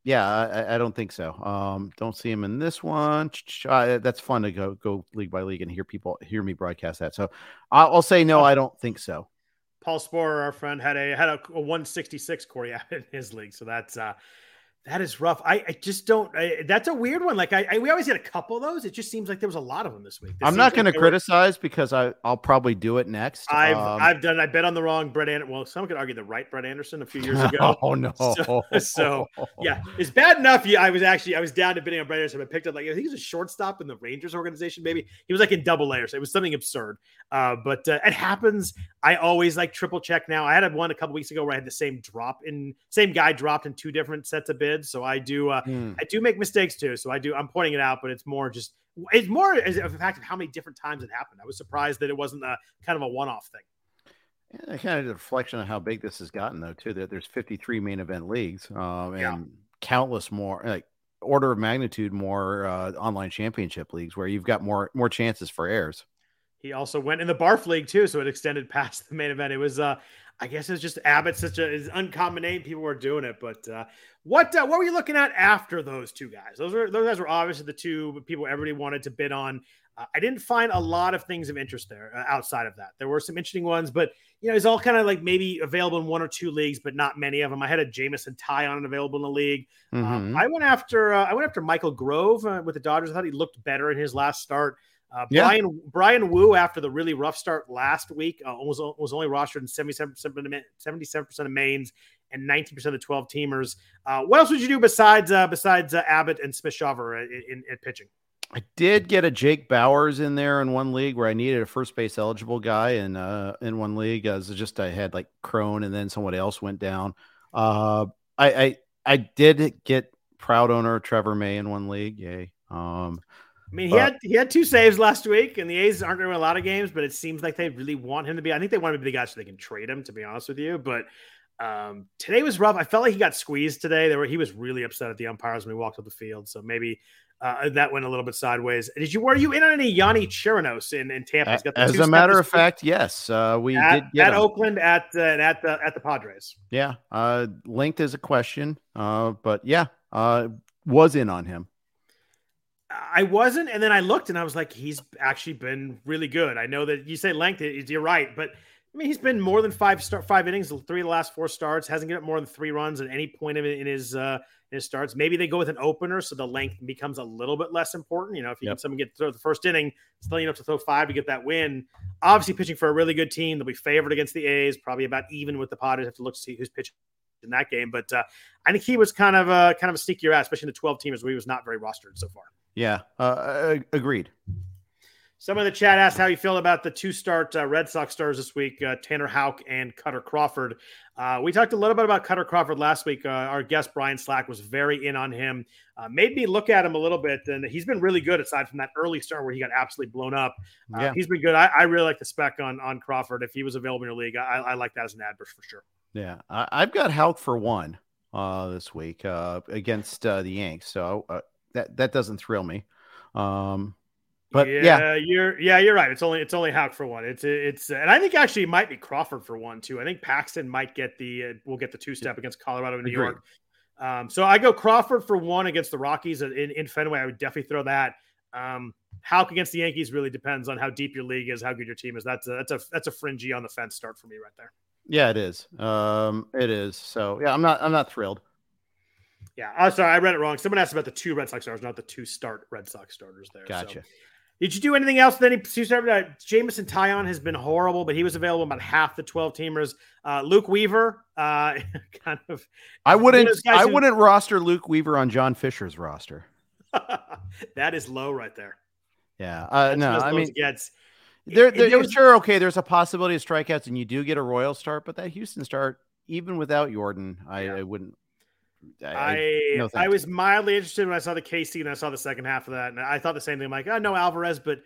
yeah, I, I, don't think so. Um, don't see him in this one. That's fun to go go league by league and hear people hear me broadcast that. So I'll, I'll say no. I don't think so. Paul Sporer, our friend, had a had a, a 166 Cory Abbott in his league, so that's uh, that is rough. I, I just don't. I, that's a weird one. Like I, I, we always get a couple of those. It just seems like there was a lot of them this week. This I'm not going like to criticize were... because I I'll probably do it next. I've um, I've done. I bet on the wrong Brett Anderson. Well, someone could argue the right Brett Anderson a few years ago. oh no. So, so, yeah, it's bad enough. Yeah, I was actually I was down to betting on Brett Anderson. I picked up like I think he was a shortstop in the Rangers organization. Maybe he was like in double layers. So it was something absurd. Uh, but uh, it happens. I always like triple check now. I had one a couple weeks ago where I had the same drop in same guy dropped in two different sets of bids. So I do. Uh, mm. I do make mistakes too, so I do. I'm pointing it out, but it's more just it's more as a fact of how many different times it happened. I was surprised that it wasn't a kind of a one-off thing. Yeah, kind of a reflection of how big this has gotten, though, too. That there's 53 main event leagues um, and yeah. countless more, like order of magnitude more uh, online championship leagues where you've got more more chances for airs. He also went in the Barf League too, so it extended past the main event. It was, uh, I guess, it's just Abbott, such a uncommon name. People were doing it, but uh, what uh, what were you looking at after those two guys? Those were those guys were obviously the two people everybody wanted to bid on. Uh, I didn't find a lot of things of interest there uh, outside of that. There were some interesting ones, but you know, it's all kind of like maybe available in one or two leagues, but not many of them. I had a Jameson Taillon available in the league. Um, mm-hmm. I went after uh, I went after Michael Grove uh, with the Dodgers. I thought he looked better in his last start. Uh, yeah. Bryan Bryan Woo, after the really rough start last week, uh, was was only rostered in 77 percent of mains and 19 percent of the 12 teamers. Uh, what else would you do besides uh, besides uh, Abbott and Smith Shawver in, in, in, pitching? I did get a Jake Bauers in there in one league where I needed a first base eligible guy in uh, in one league. As just I had like Cron and then someone else went down. Uh, I, I I did get proud owner Trevor May in one league. Yay. Um, I mean, he had he had two saves last week, and the A's aren't going to win a lot of games, but it seems like they really want him to be. I think they want him to be the guy so they can trade him. To be honest with you, but um, today was rough. I felt like he got squeezed today. There were he was really upset at the umpires when he walked up the field. So maybe uh, that went a little bit sideways. Did you were you in on any Yonny Chirinos in, in Tampa? As a matter of fact, yes, uh, we at, did at Oakland at uh, at the at the Padres. Yeah, uh, linked as a question, uh, but yeah, uh, was in on him. I wasn't, and then I looked and I was like, he's actually been really good. I know that you say length, you're right, but I mean, he's been more than five start five innings, three of the last four starts. Hasn't given up more than three runs at any point in his uh, in his starts. Maybe they go with an opener, so the length becomes a little bit less important. You know, if you yep. someone get to throw the first inning, still enough to throw five to get that win. Obviously, pitching for a really good team. They'll be favored against the A's, probably about even with the Padres. Have to look to see who's pitching in that game. But uh, I think he was kind of a kind of a sneakier ass, especially in the 12 teamers where he was not very rostered so far. Yeah, uh, agreed. Some of the chat asked how you feel about the two start uh, Red Sox stars this week, uh, Tanner Houck and Kutter Crawford. Uh, we talked a little bit about Kutter Crawford last week. Uh, our guest Brian Slack was very in on him. Uh, made me look at him a little bit, and he's been really good aside from that early start where he got absolutely blown up. Uh, yeah. He's been good. I, I, really like the spec on on Crawford. If he was available in your league, I, I like that as an ad for sure. Yeah, I, have got Houck for one uh, this week uh, against the Yanks, so that that doesn't thrill me. Um, but yeah, yeah, you're yeah, you're right. It's only it's only Houck for one. It's it's and I think actually it might be Crawford for one too. I think Paxton might get the uh, will get the two step against Colorado and New Agreed. York. Um, so I go Crawford for one against the Rockies in, in Fenway. I would definitely throw that. Um, against the Yankees really depends on how deep your league is, how good your team is. That's a, that's a that's a fringy on the fence start for me right there. Yeah, it is. Um, it is. So yeah, I'm not I'm not thrilled. Yeah, I'm sorry, I read it wrong. Someone asked about the two Red Sox stars, not the two start Red Sox starters there. Gotcha. So. Did you do anything else with any two start? Uh, Jameson Taillon has been horrible, but he was available about half the 12 teamers. Uh, Luke Weaver, uh, kind of. I wouldn't. I who, wouldn't roster Luke Weaver on John Fisher's roster. that is low right there. Yeah. Uh, no, I mean, gets. There, there, it, was, sure, okay. There's a possibility of strikeouts, and you do get a Royal start, but that Houston start, even without Jordan, I, yeah. I wouldn't I I, no I was mildly interested when I saw the KC and I saw the second half of that, and I thought the same thing. I'm like, oh no, Alvarez, but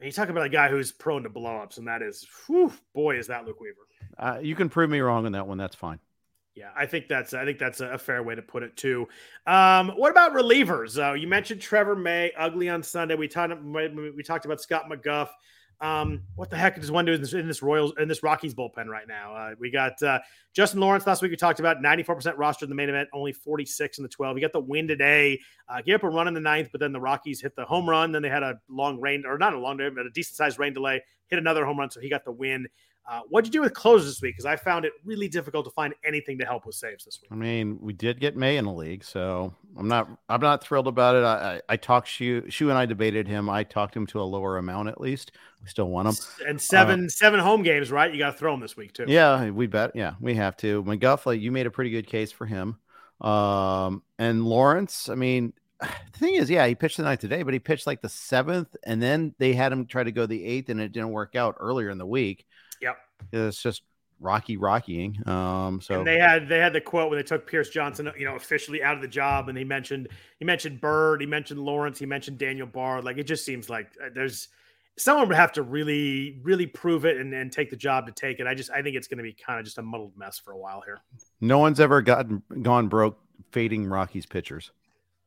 you talk about a guy who's prone to blowups, and that is, whew, boy, is that Luke Weaver. Uh, you can prove me wrong on that one. That's fine. Yeah, I think that's I think that's a fair way to put it too. Um, what about relievers? Uh, you mentioned Trevor May, ugly on Sunday. We talked we talked about Scott McGough. Um, what the heck does one do in this, in this Royals in this Rockies bullpen right now? Uh, we got uh, Justin Lawrence last week. We talked about 94% roster in the main event, only 46 in the 12. You got the win today. Uh, gave up a run in the ninth, but then the Rockies hit the home run. Then they had a long rain, or not a long, rain, but a decent sized rain delay. Hit another home run, so he got the win. Uh, what'd you do with closes this week? Because I found it really difficult to find anything to help with saves this week. I mean, we did get May in the league, so I'm not I'm not thrilled about it. I I, I talked Shu Shu and I debated him. I talked him to a lower amount at least. We still want him. And seven uh, seven home games, right? You got to throw him this week too. Yeah, we bet. Yeah, we have to. McGough, you made a pretty good case for him. Um, and Lawrence, I mean, the thing is, yeah, he pitched the night today, but he pitched like the seventh, and then they had him try to go the eighth, and it didn't work out earlier in the week. Yep. It's just rocky rockying. Um, so and they had they had the quote when they took Pierce Johnson, you know, officially out of the job, and he mentioned he mentioned Bird, he mentioned Lawrence, he mentioned Daniel Bard. Like it just seems like uh, there's someone would have to really really prove it and, and take the job to take it. I just I think it's going to be kind of just a muddled mess for a while here. No one's ever gotten gone broke fading Rockies pitchers.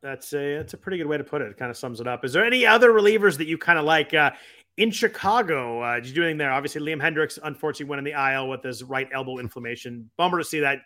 That's a that's a pretty good way to put it. It kind of sums it up. Is there any other relievers that you kind of like? Uh, in Chicago. Uh, did you do anything there? Obviously, Liam Hendriks unfortunately went in the IL with his right elbow inflammation. Bummer to see that.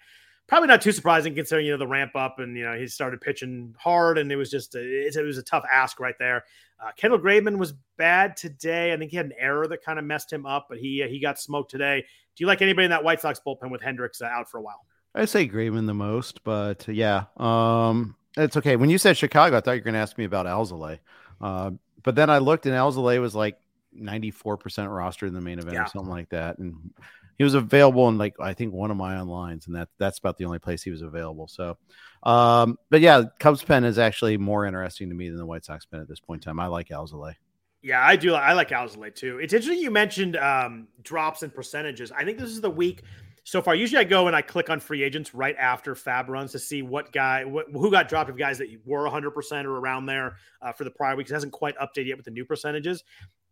Probably not too surprising considering you know the ramp up and you know he started pitching hard and it was just a, it, was a tough ask right there. Uh, Kendall Graveman was bad today. I think he had an error that kind of messed him up, but he he got smoked today. Do you like anybody in that White Sox bullpen with Hendriks uh, out for a while? I say Graveman the most, but yeah, um, it's okay. When you said Chicago, I thought you were going to ask me about Alzolay. Uh, but then I looked and Alzolay was like 94% roster in the main event Yeah. or something like that. And he was available in like I think one of my onlines, and that that's about the only place he was available. So um, but yeah, Cubs pen is actually more interesting to me than the White Sox pen at this point in time. I like Alzolay. Yeah, I do. I like Alzolay too. It's interesting you mentioned um, drops and percentages. I think this is the week so far. Usually, I go and I click on free agents right after FAAB runs to see what guy, what, who got dropped of guys that were 100 percent or around there uh, for the prior week. It hasn't quite updated yet with the new percentages.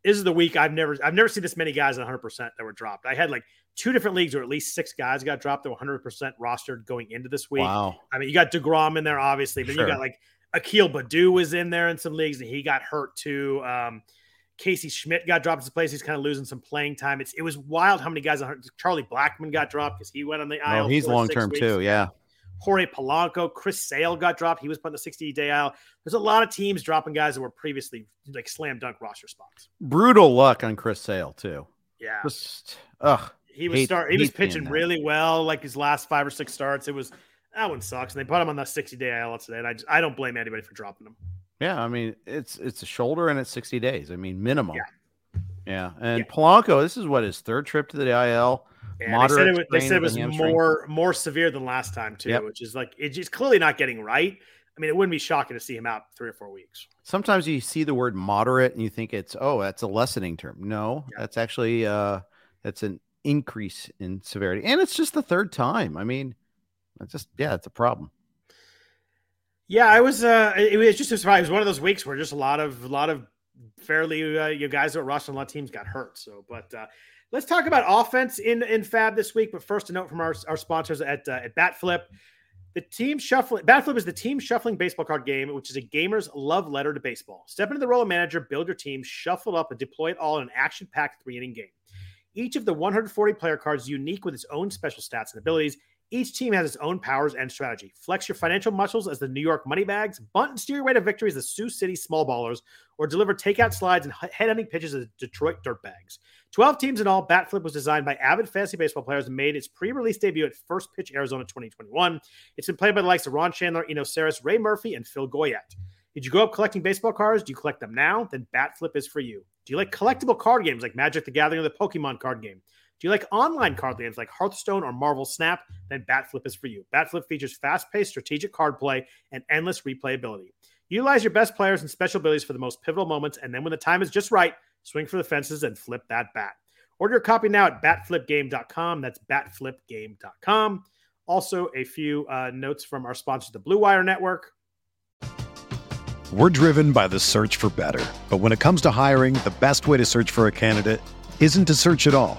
This is the week I've never, I've never seen this many guys at 100 percent that were dropped. I had like two different leagues where at least six guys got dropped that were 100 percent rostered going into this week. Wow. I mean, you got deGrom in there, obviously, but Sure. you got like Akil Baddoo was in there in some leagues, and he got hurt too. Um, Casey Schmidt got dropped to place. He's kind of losing some playing time. It's it was wild how many guys. Charlie Blackmon got dropped because he went on the IL. Oh, he's long term too. Yeah. Jorge Polanco, Chris Sale got dropped. He was put in the 60 day IL. There's a lot of teams dropping guys that were previously like slam dunk roster spots. Brutal luck on Chris Sale too. Yeah, Just ugh. he was start. He was pitching really well, like his last five or six starts. It was that one sucks, and they put him on the 60 day IL today. And I just, I don't blame anybody for dropping him. Yeah, I mean it's it's a shoulder and it's 60 days. I mean minimum. Yeah. Yeah. And Yeah. Polanco, this is what his third trip to the IL. Moderate they said it, was- they said it was hamstring. more more severe than last time too, Yep. which is like it's just clearly not getting right. I mean, it wouldn't be shocking to see him out three or four weeks. Sometimes you see the word moderate and you think it's oh, that's a lessening term. No, Yeah. that's actually uh that's an increase in severity. And it's just the third time. I mean, it's just yeah, it's a problem. Yeah, I was. Uh, it was just a surprise. It was one of those weeks where just a lot of a lot of fairly uh, you guys that were rushed on a lot of teams got hurt. So, but uh, let's talk about offense in in FAAB this week. But first, a note from our, our sponsors at uh, at Batflip. The team shuffling Batflip is the team shuffling baseball card game, which is a gamer's love letter to baseball. Step into the role of manager, build your team, shuffle up, and deploy it all in an action-packed three-inning game. Each of the 140 player cards is unique with its own special stats and abilities. Each team has its own powers and strategy. Flex your financial muscles as the New York Moneybags, bunt and steer your way to victory as the Sioux City Small Ballers, or deliver takeout slides and headhunting pitches as the Detroit Dirtbags. 12 teams in all, Batflip was designed by avid fantasy baseball players and made its pre-release debut at First Pitch Arizona 2021. It's been played by the likes of Ron Chandler, Eno Sarris, Ray Murphy, and Phil Goyette. Did you grow up collecting baseball cards? Do you collect them now? Then Batflip is for you. Do you like collectible card games like Magic the Gathering or the Pokemon card game? Do you like online card games like Hearthstone or Marvel Snap? Then Batflip is for you. Batflip features fast-paced strategic card play and endless replayability. Utilize your best players and special abilities for the most pivotal moments, and then when the time is just right, swing for the fences and flip that bat. Order your copy now at batflipgame.com. That's batflipgame.com. Also, a few uh, notes from our sponsor, the Blue Wire Network. We're driven by the search for better. But when it comes to hiring, the best way to search for a candidate isn't to search at all.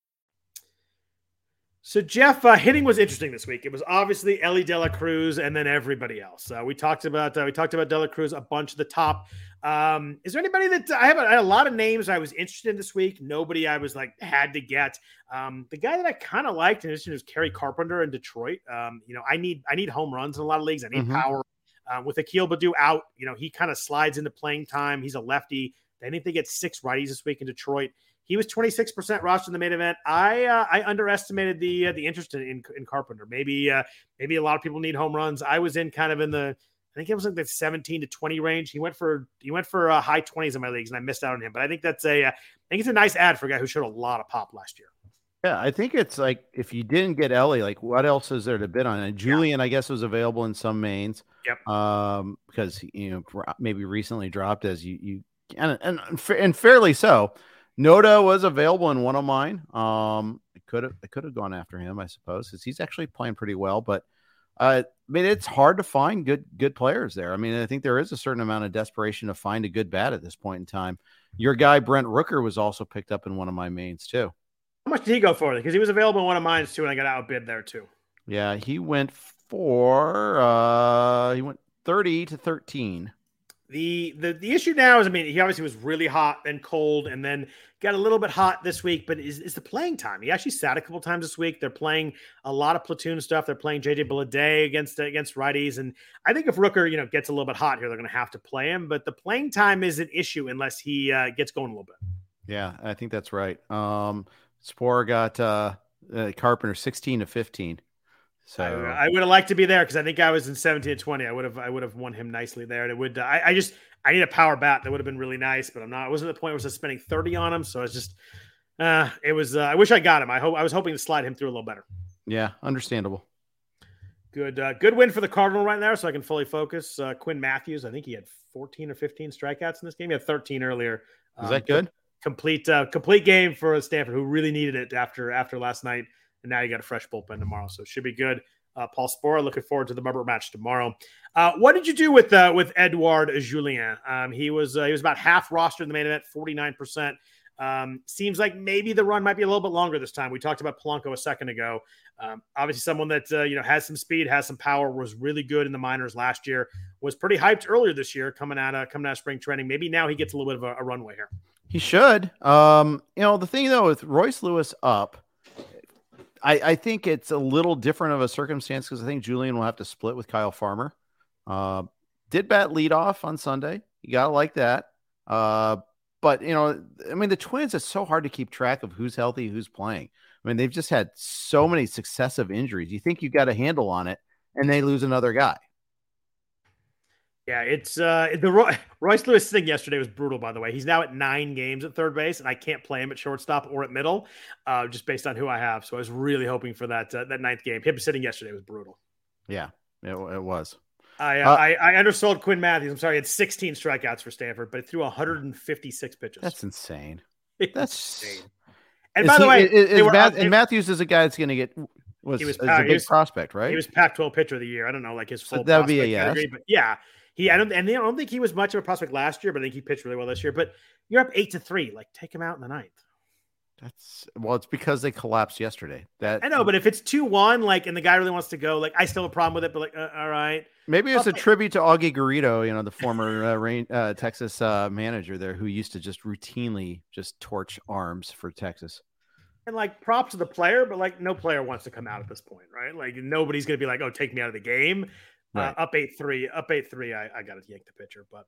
So Jeff, uh, hitting was interesting this week. It was obviously Elly De La Cruz and then everybody else. Uh, we talked about uh, we talked about De La Cruz a bunch of the top. Um, is there anybody that I have a, I had a lot of names I was interested in this week? Nobody I was like had to get. Um, the guy that I kind of liked and was Kerry Carpenter in Detroit. Um, you know, I need I need home runs in a lot of leagues. I need mm-hmm. power. Uh, with Akil Baddoo out, you know, he kind of slides into playing time. He's a lefty. I think they get six righties this week in Detroit. He was 26% roster in the main event. I uh, I underestimated the uh, the interest in, in Carpenter. Maybe uh, maybe a lot of people need home runs. I was in kind of in the I think it was like the 17 to 20 range. He went for he went for uh, high 20s in my leagues, and I missed out on him. But I think that's a uh, I think it's a nice ad for a guy who showed a lot of pop last year. Yeah, I think it's like if you didn't get Elly, like what else is there to bid on? And Julien, yeah. I guess, was available in some mains. Yep. Um, because you know maybe recently dropped as you you and and and fairly so. Noda was available in one of mine. Um, it could have it could have gone after him, I suppose, because he's actually playing pretty well. But uh, I mean, it's hard to find good good players there. I mean, I think there is a certain amount of desperation to find a good bat at this point in time. Your guy Brent Rooker was also picked up in one of my mains too. How much did he go for? Because he was available in one of mine too, and I got outbid there too. Yeah, he went for uh he went thirty to thirteen. The, the the issue now is, I mean, he obviously was really hot and cold, and then got a little bit hot this week. But is, is the playing time? He actually sat a couple times this week. They're playing a lot of platoon stuff. They're playing JJ Bleday against against righties, and I think if Rooker, you know, gets a little bit hot here, they're going to have to play him. But the playing time is an issue unless he uh, gets going a little bit. Yeah, I think that's right. Um, Sporer got uh, uh, Carpenter sixteen to fifteen. So I, I would have liked to be there because I think I was in 17 20. I would have I would have won him nicely there. And it would I, I just I need a power bat that would have been really nice, but I'm not. I wasn't at the point where I was spending 30 on him. So it's just uh it was uh, I wish I got him. I hope I was hoping to slide him through a little better. Yeah, understandable. Good uh, good win for the Cardinal right now, so I can fully focus. Uh, Quinn Matthews, I think he had 14 or 15 strikeouts in this game. He had 13 earlier. Is that um, good? Complete uh, complete game for Stanford, who really needed it after after last night and now you got a fresh bullpen tomorrow, so it should be good. Uh, Paul Sporer, looking forward to the rubber match tomorrow. Uh, what did you do with uh, with Edouard Julien? Um, he was uh, he was about half roster in the main event, forty nine percent. Um, seems like maybe the run might be a little bit longer this time. We talked about Polanco a second ago. Um, obviously, someone that uh, you know has some speed, has some power, was really good in the minors last year. Was pretty hyped earlier this year, coming out of coming out of spring training. Maybe now he gets a little bit of a, a runway here. He should. Um, you know, the thing though with Royce Lewis up I, I think it's a little different of a circumstance because I think Julien will have to split with Kyle Farmer. Uh, did bat lead off on Sunday. You gotta like that. Uh, but you know, I mean, the Twins. It's so hard to keep track of who's healthy, who's playing. I mean, they've just had so many successive injuries. You think you got a handle on it, and they lose another guy. Yeah, it's uh the Roy, Royce Lewis thing yesterday was brutal. By the way, he's now at nine games at third base, and I can't play him at shortstop or at middle, uh, just based on who I have. So I was really hoping for that uh, that ninth game. Him sitting yesterday was brutal. Yeah, it, it was. I, uh, I I undersold Quinn Matthews. I'm sorry, had 16 strikeouts for Stanford, but it threw 156 pitches. That's insane. That's insane. And by he, the way, is, is Matt, and Matthews is a guy that's going to get was, he was, a big was, prospect, right? He was Pac-12 pitcher of the year. I don't know, like his full. So that would be a yes. Category, but yeah, he, I don't, and I don't think he was much of a prospect last year, but I think he pitched really well this year. But you're up eight to three. Like, take him out in the ninth. That's well, it's because they collapsed yesterday. That I know, but if it's two one, like, and the guy really wants to go, like, I still have a problem with it. But like, uh, all right, maybe it's a tribute to Augie Garrido, you know, the former uh, rain, uh, Texas uh, manager there, who used to just routinely just torch arms for Texas. And like, props to the player, but like, no player wants to come out at this point, right? Like, nobody's gonna be like, oh, take me out of the game. Uh, right. Uh, up eight three, up eight three. I, I got to yank the pitcher, but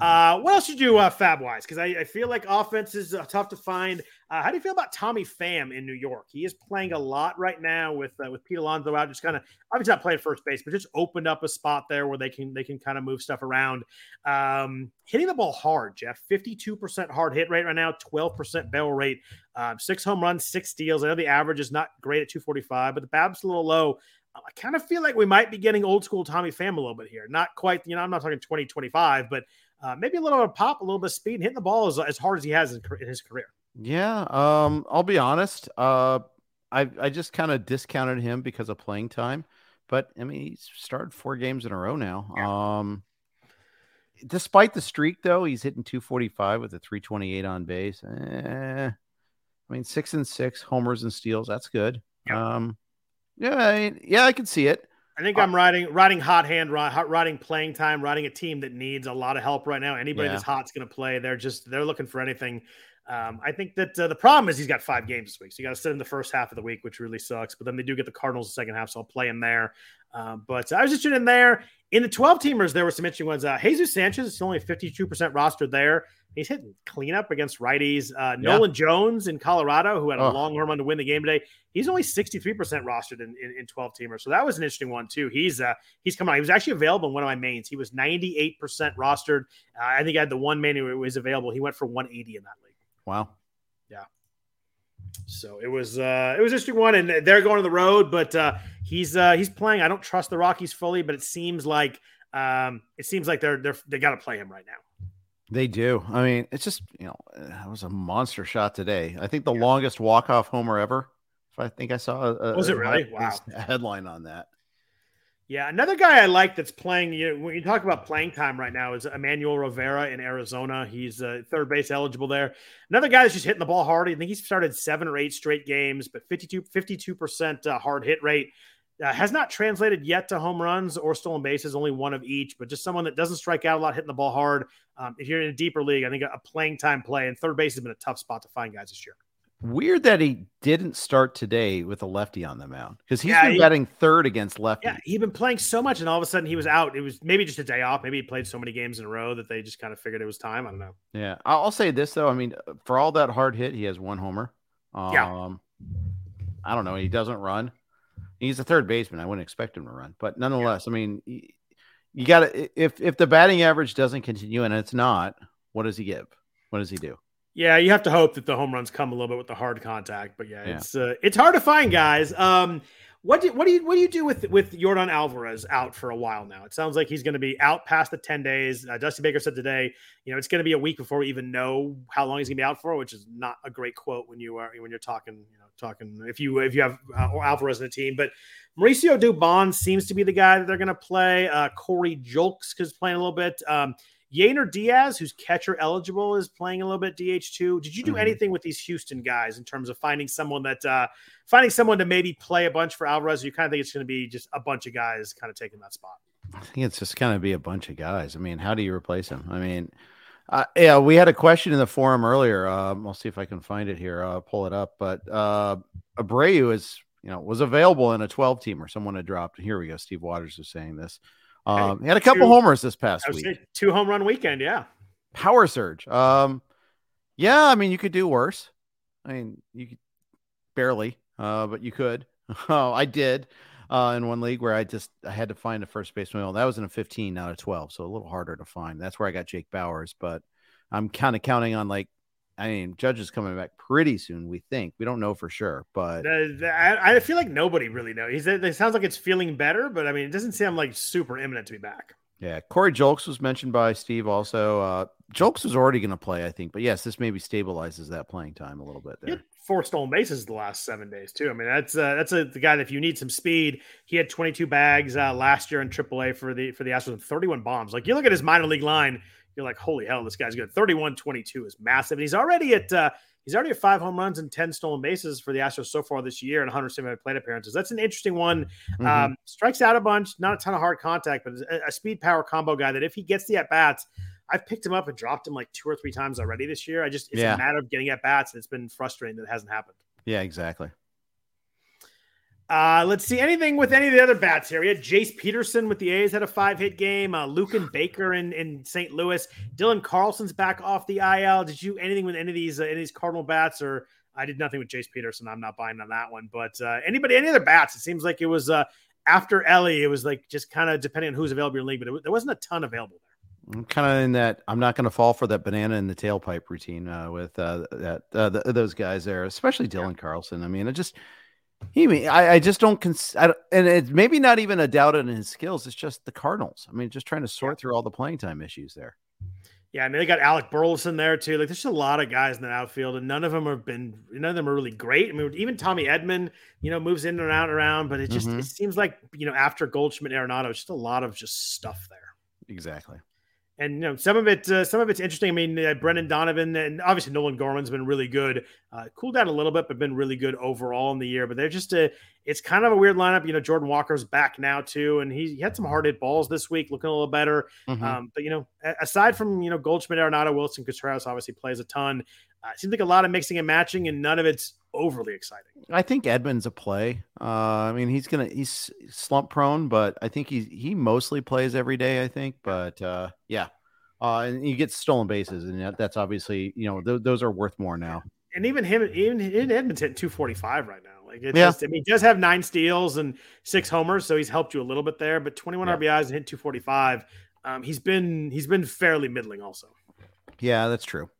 Uh, what else you do uh, FAAB wise? Because I, I, feel like offense is uh, tough to find. Uh, how do you feel about Tommy Pham in New York? He is playing a lot right now with uh, with Pete Alonso out, just kind of obviously not playing first base, but just opened up a spot there where they can they can kind of move stuff around. Um, hitting the ball hard, Jeff. Fifty two percent hard hit rate right now, twelve percent barrel rate, um, six home runs, six steals. I know the average is not great at two forty five, but the BABIP's a little low. I kind of feel like we might be getting old school Tommy Pham a little bit here. Not quite, you know, I'm not talking 2025, but uh, maybe a little bit of pop, a little bit of speed, and hitting the ball as, as hard as he has in, in his career. Yeah, um, I'll be honest. Uh, I I just kind of discounted him because of playing time, but I mean he's started four games in a row now. Yeah. Um, despite the streak, though, he's hitting 245 with a 328 on base. Eh, I mean six and six homers and steals. That's good. Yeah. Um, yeah, I, yeah, I can see it. I think uh, I'm riding riding hot hand, riding playing time, riding a team that needs a lot of help right now. Anybody yeah. that's hot's going to play. They're just they're looking for anything. Um, I think that uh, the problem is he's got five games this week, so you got to sit in the first half of the week, which really sucks. But then they do get the Cardinals the second half, so I'll play him there. Um, but I was just in there in the 12 teamers. There were some interesting ones. Uh, Jesus Sanchez is only 52% rostered there. He's hitting cleanup against righties. Uh, yeah. Nolan Jones in Colorado, who had a oh. long run to win the game today, he's only 63% rostered in, in, in 12 teamers. So that was an interesting one, too. He's uh, he's coming on. He was actually available in one of my mains. He was 98% rostered. Uh, I think I had the one main who was available. He went for 180 in that league. Wow. Yeah. So it was uh it was interesting one, and they're going to the road, but uh he's uh he's playing. I don't trust the Rockies fully, but it seems like um it seems like they're they're they got to play him right now. They do. I mean, it's just you know, that was a monster shot today. I think the yeah. longest walk off homer ever. If I think I saw a, was it really wow a headline on that. Yeah, another guy I like that's playing. You know, when you talk about playing time right now is Emmanuel Rivera in Arizona. He's uh, third base eligible there. Another guy that's just hitting the ball hard. I think he's started seven or eight straight games, but 52 percent uh, hard hit rate. Uh, has not translated yet to home runs or stolen bases, only one of each, but just someone that doesn't strike out a lot, hitting the ball hard. Um, if you're in a deeper league, I think a, a playing time play and third base has been a tough spot to find guys this year. Weird that he didn't start today with a lefty on the mound because he's yeah, been he, batting third against lefty. Yeah, he'd been playing so much, and all of a sudden he was out. It was maybe just a day off. Maybe he played so many games in a row that they just kind of figured it was time. I don't know. Yeah, I'll say this though. I mean, for all that hard hit, he has one homer. Um, yeah. I don't know. He doesn't run. He's a third baseman. I wouldn't expect him to run, but nonetheless, yeah. I mean, you got to if if the batting average doesn't continue, and it's not, what does he give? What does he do? Yeah, you have to hope that the home runs come a little bit with the hard contact, but yeah, yeah. it's uh, it's hard to find guys. Um, what do what do you what do you do with with Yordan Alvarez out for a while now? It sounds like he's going to be out past the ten days. Uh, Dusty Baker said today, you know, it's going to be a week before we even know how long he's going to be out for, which is not a great quote when you are when you're talking, you know, talking if you if you have uh, Alvarez in the team. But Mauricio Dubon seems to be the guy that they're going to play. Uh, Corey Julks is playing a little bit. Um, Yainer Diaz, who's catcher eligible, is playing a little bit DH two. Did you do mm-hmm. anything with these Houston guys in terms of finding someone that uh finding someone to maybe play a bunch for Alvarez? you kind of think it's going to be just a bunch of guys kind of taking that spot? I think it's just going to be a bunch of guys. I mean, how do you replace him? I mean, uh, yeah, we had a question in the forum earlier. Um, I'll see if I can find it here. I'll pull it up. But uh, Abreu is, you know, was available in a 12 team or someone had dropped. Here we go. Steve Waters is saying this. Um, he had a couple two, homers this past week. Two home run weekend, yeah. Power surge. Um, yeah, I mean you could do worse. I mean you could barely, uh, but you could. oh, I did uh, in one league where I just I had to find a first baseman. Well, that was in a 15 out of 12, so a little harder to find. That's where I got Jake Bauers, but I'm kind of counting on like I mean, Judge is coming back pretty soon. We think we don't know for sure, but I, I feel like nobody really knows. It sounds like it's feeling better, but I mean, it doesn't sound like super imminent to be back. Yeah, Corey Julks was mentioned by Steve. Also, uh, Julks was already going to play, I think, but yes, this maybe stabilizes that playing time a little bit there. Four stolen bases the last seven days too. I mean, that's uh, that's a, the guy that if you need some speed, he had 22 bags uh, last year in AAA for the for the Astros and 31 bombs. Like you look at his minor league line you're like, holy hell, this guy's good. 31 22 is massive. And he's already at uh, he's already at five home runs and 10 stolen bases for the Astros so far this year and 175 plate appearances. That's an interesting one. Mm-hmm. Um, strikes out a bunch, not a ton of hard contact, but a, a speed power combo guy that if he gets the at bats, I've picked him up and dropped him like two or three times already this year. I just it's yeah. a matter of getting at bats, and it's been frustrating that it hasn't happened. Yeah, exactly. Uh, let's see anything with any of the other bats here. We had Jace Peterson with the A's had a five hit game. Uh, Luken Baker in, in St. Louis. Dylan Carlson's back off the IL. Did you anything with any of these uh, any of these Cardinal bats or I did nothing with Jace Peterson. I'm not buying on that one. But uh, anybody, any other bats? It seems like it was uh, after Elly. It was like just kind of depending on who's available in league, but it, there wasn't a ton available there. I'm kind of in that. I'm not going to fall for that banana in the tailpipe routine uh, with uh, that uh, the, those guys there, especially Dylan yeah. Carlson. I mean, it just he mean I, I just don't cons I don't, and it's maybe not even a doubt in his skills. It's just the Cardinals. I mean, just trying to sort through all the playing time issues there. Yeah, I mean they got Alec Burleson there too. Like there's just a lot of guys in the outfield, and none of them have been none of them are really great. I mean, even Tommy Edman, you know, moves in and out and around, but it just mm-hmm. it seems like you know after Goldschmidt, Arenado, just a lot of just stuff there. Exactly and you know some of it uh, some of it's interesting. I mean uh, brendan donovan and obviously nolan gorman's been really good. Uh, cooled down a little bit but been really good overall in the year. But they're just a it's kind of a weird lineup. You know jordan walker's back now too and he, he had some hard hit balls this week looking a little better. Mm-hmm. um, but you know aside from you know goldschmidt arenado willson contreras obviously plays a ton uh, it seems like a lot of mixing and matching and none of it's overly exciting i think edman's a play uh, i mean he's gonna he's slump prone but i think he he mostly plays every day i think but uh, yeah uh, and you get stolen bases, and that's obviously you know th- those are worth more now. And even him, even in two forty five right now. Like it's yeah. just, I mean, he does have nine steals and six homers, so he's helped you a little bit there. But twenty one yeah. RBIs and hit two forty five. Um, he's been he's been fairly middling also. Yeah, that's true.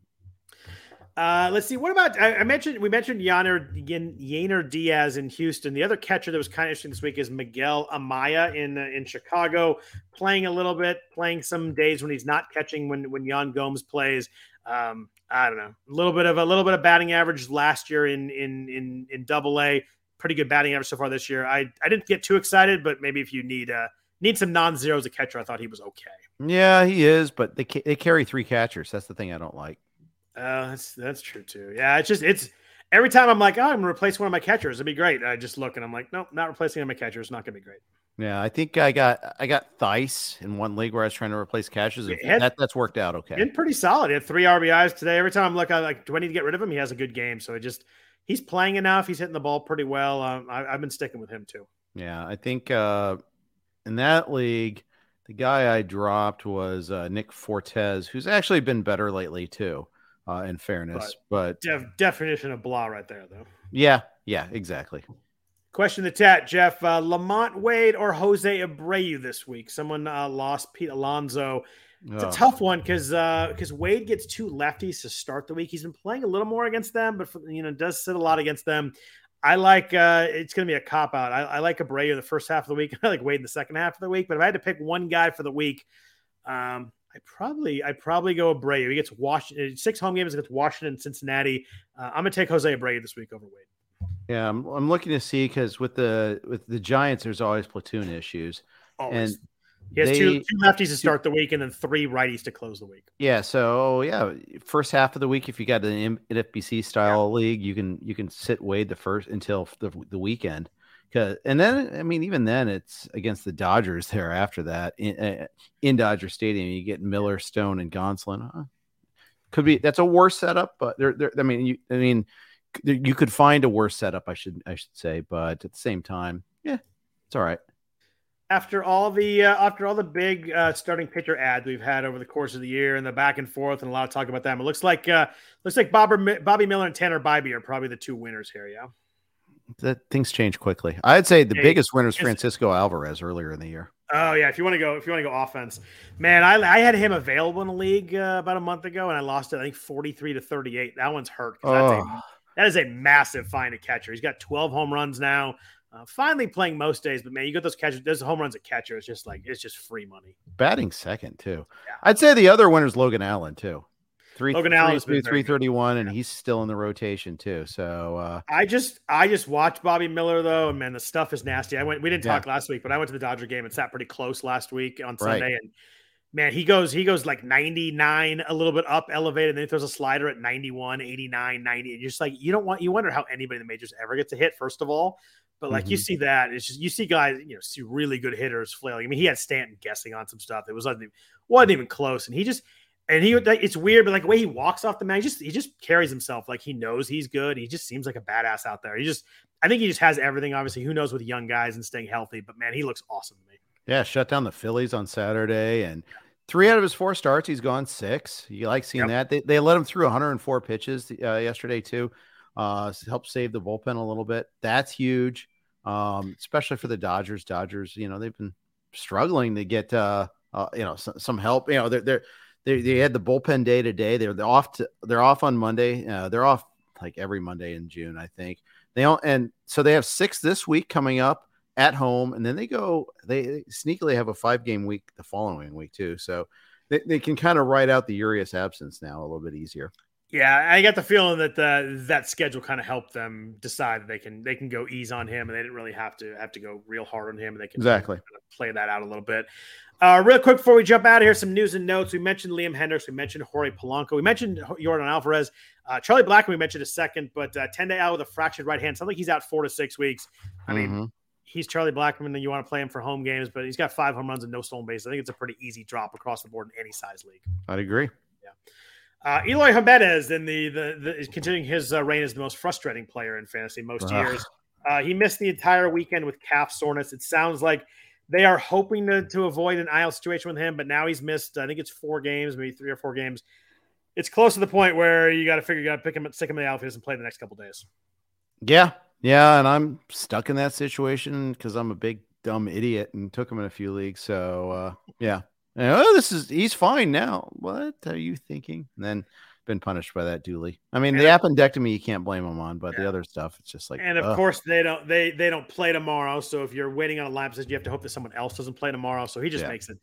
Uh, let's see. What about I, I mentioned we mentioned Yainer Yainer Diaz in Houston. The other catcher that was kind of interesting this week is Miguel Amaya in uh, in Chicago, playing a little bit, playing some days when he's not catching when when Yan Gomes plays. Um, I don't know, a little bit of a little bit of batting average last year in in in in Double A. Pretty good batting average so far this year. I I didn't get too excited, but maybe if you need uh need some non zeros a catcher, I thought he was okay. Yeah, he is, but they they carry three catchers. That's the thing I don't like. Uh, that's that's true too. Yeah, it's just it's every time I'm like, oh, I'm gonna replace one of my catchers. It'd be great. I just look and I'm like, nope, not replacing my catcher. It's not gonna be great. Yeah, I think I got I got Thaiss in one league where I was trying to replace catchers. Had, that that's worked out okay. Been pretty solid. He had three RBIs today. Every time I'm looking, I'm like, do I need to get rid of him? He has a good game, so it just he's playing enough. He's hitting the ball pretty well. Um, I, have been sticking with him too. Yeah, I think uh, in that league, the guy I dropped was uh, Nick Fortes, who's actually been better lately too uh, in fairness. But, but def- definition of blah right there, though. Yeah, yeah, exactly. Question the chat, Jeff. Uh, LaMonte Wade or Jose Abreu this week? Someone uh, lost Pete Alonso. It's oh. a tough one because because uh, Wade gets two lefties to start the week. He's been playing a little more against them, but for, you know does sit a lot against them. I like uh, it's going to be a cop out. I, I like Abreu the first half of the week. I like Wade in the second half of the week. But if I had to pick one guy for the week, um, I probably I probably go Abreu. He gets Washington six home games against Washington, Cincinnati. Uh, I'm gonna take Jose Abreu this week over Wade. Yeah, I'm, I'm looking to see because with the with the Giants, there's always platoon issues, always. and he has they, two, two lefties to start the week and then three righties to close the week. Yeah, so yeah, first half of the week, if you got an FBC style yeah. league, you can you can sit Wade the first until the, the weekend. Cause, and then I mean, even then, it's against the Dodgers. There after that in, uh, in Dodger Stadium, you get Miller, Stone, and Gonsolin. Huh? Could be that's a worse setup, but there, there. I mean, you, I mean, you could find a worse setup. I should, I should say, but at the same time, yeah, it's all right. After all the uh, after all the big uh, starting pitcher ads we've had over the course of the year and the back and forth and a lot of talk about them, it looks like uh, looks like Bobby, Bobby Miller and Tanner Bibee are probably the two winners here. Yeah that things change quickly. I'd say the hey, biggest winner is Francisco Alvarez earlier in the year. Oh yeah, if you want to go, if you want to go offense, man, I, I had him available in the league uh, about a month ago, and I lost it. I think forty three to thirty eight. That one's hurt. Oh. That's a, that is a massive find a catcher. He's got twelve home runs now. Uh, finally playing most days, but man, you got those catchers, those home runs at catcher. It's just like it's just free money. Batting second too. Yeah. I'd say the other winner is Logan Allen too. Three, Logan Allen three, three thirty one, and he's still in the rotation too. So uh, I just I just watched Bobby Miller though, and man, the stuff is nasty. I went we didn't talk yeah. last week, but I went to the Dodger game and sat pretty close last week on Sunday, right. and man, he goes he goes like 99, a little bit up elevated, and then he throws a slider at 91, 89, 90. And you're just like, you don't want you wonder how anybody in the majors ever gets a hit, first of all. But like mm-hmm. you see that, it's just you see guys, you know, see really good hitters flailing. I mean, he had Stanton guessing on some stuff It was wasn't even, wasn't even close, and he just and he it's weird, but like the way he walks off the mat, he just he just carries himself like he knows he's good. He just seems like a badass out there. He just I think he just has everything. Obviously, who knows with young guys and staying healthy, but man, he looks awesome to me. Yeah, shut down the Phillies on Saturday, and three out of his four starts, he's gone six. You like seeing yep. that? They they let him through 104 pitches uh, yesterday too. Uh, help save the bullpen a little bit. That's huge, um, especially for the Dodgers. Dodgers, you know, they've been struggling to get uh, uh you know some, some help. You know, they're they're they, they had the bullpen day today. They're, they're off to they're off on Monday. Uh, they're off like every Monday in June, I think. They don't, and so they have six this week coming up at home, and then they go. They, sneakily have a five game week the following week too. So they, they can kind of write out the Urias absence now a little bit easier. Yeah, I got the feeling that the, that schedule kind of helped them decide that they can they can go ease on him, and they didn't really have to have to go real hard on him, and they can exactly kind of play that out a little bit. Uh, real quick before we jump out of here, some news and notes. We mentioned Liam Hendriks. we mentioned Jorge Polanco, we mentioned Yordan Alvarez, uh, Charlie Blackmon. We mentioned a second, but uh, ten day out with a fractured right hand. Sounds like he's out four to six weeks. I mean, mm-hmm. he's Charlie Blackmon, and then you want to play him for home games, but he's got five home runs and no stolen bases. I think it's a pretty easy drop across the board in any size league. I'd agree. Yeah. Uh, Eloy Jimenez in the, the, the is continuing his uh, reign as the most frustrating player in fantasy most years. Uh, he missed the entire weekend with calf soreness. It sounds like they are hoping to, to avoid an IL situation with him, but now he's missed, I think it's four games, maybe three or four games. It's close to the point where you got to figure you got to pick him, stick him in the outfield and play the next couple days. Yeah. Yeah. And I'm stuck in that situation because I'm a big dumb idiot and took him in a few leagues. So, uh, yeah. And, oh, this is, he's fine now. What are you thinking? And then, been punished by that duly. I mean, and the appendectomy you can't blame them on, but yeah. the other stuff it's just like. And of ugh. course they don't they they don't play tomorrow. So if you're waiting on a lab you have to hope that someone else doesn't play tomorrow. So he just yeah. makes it.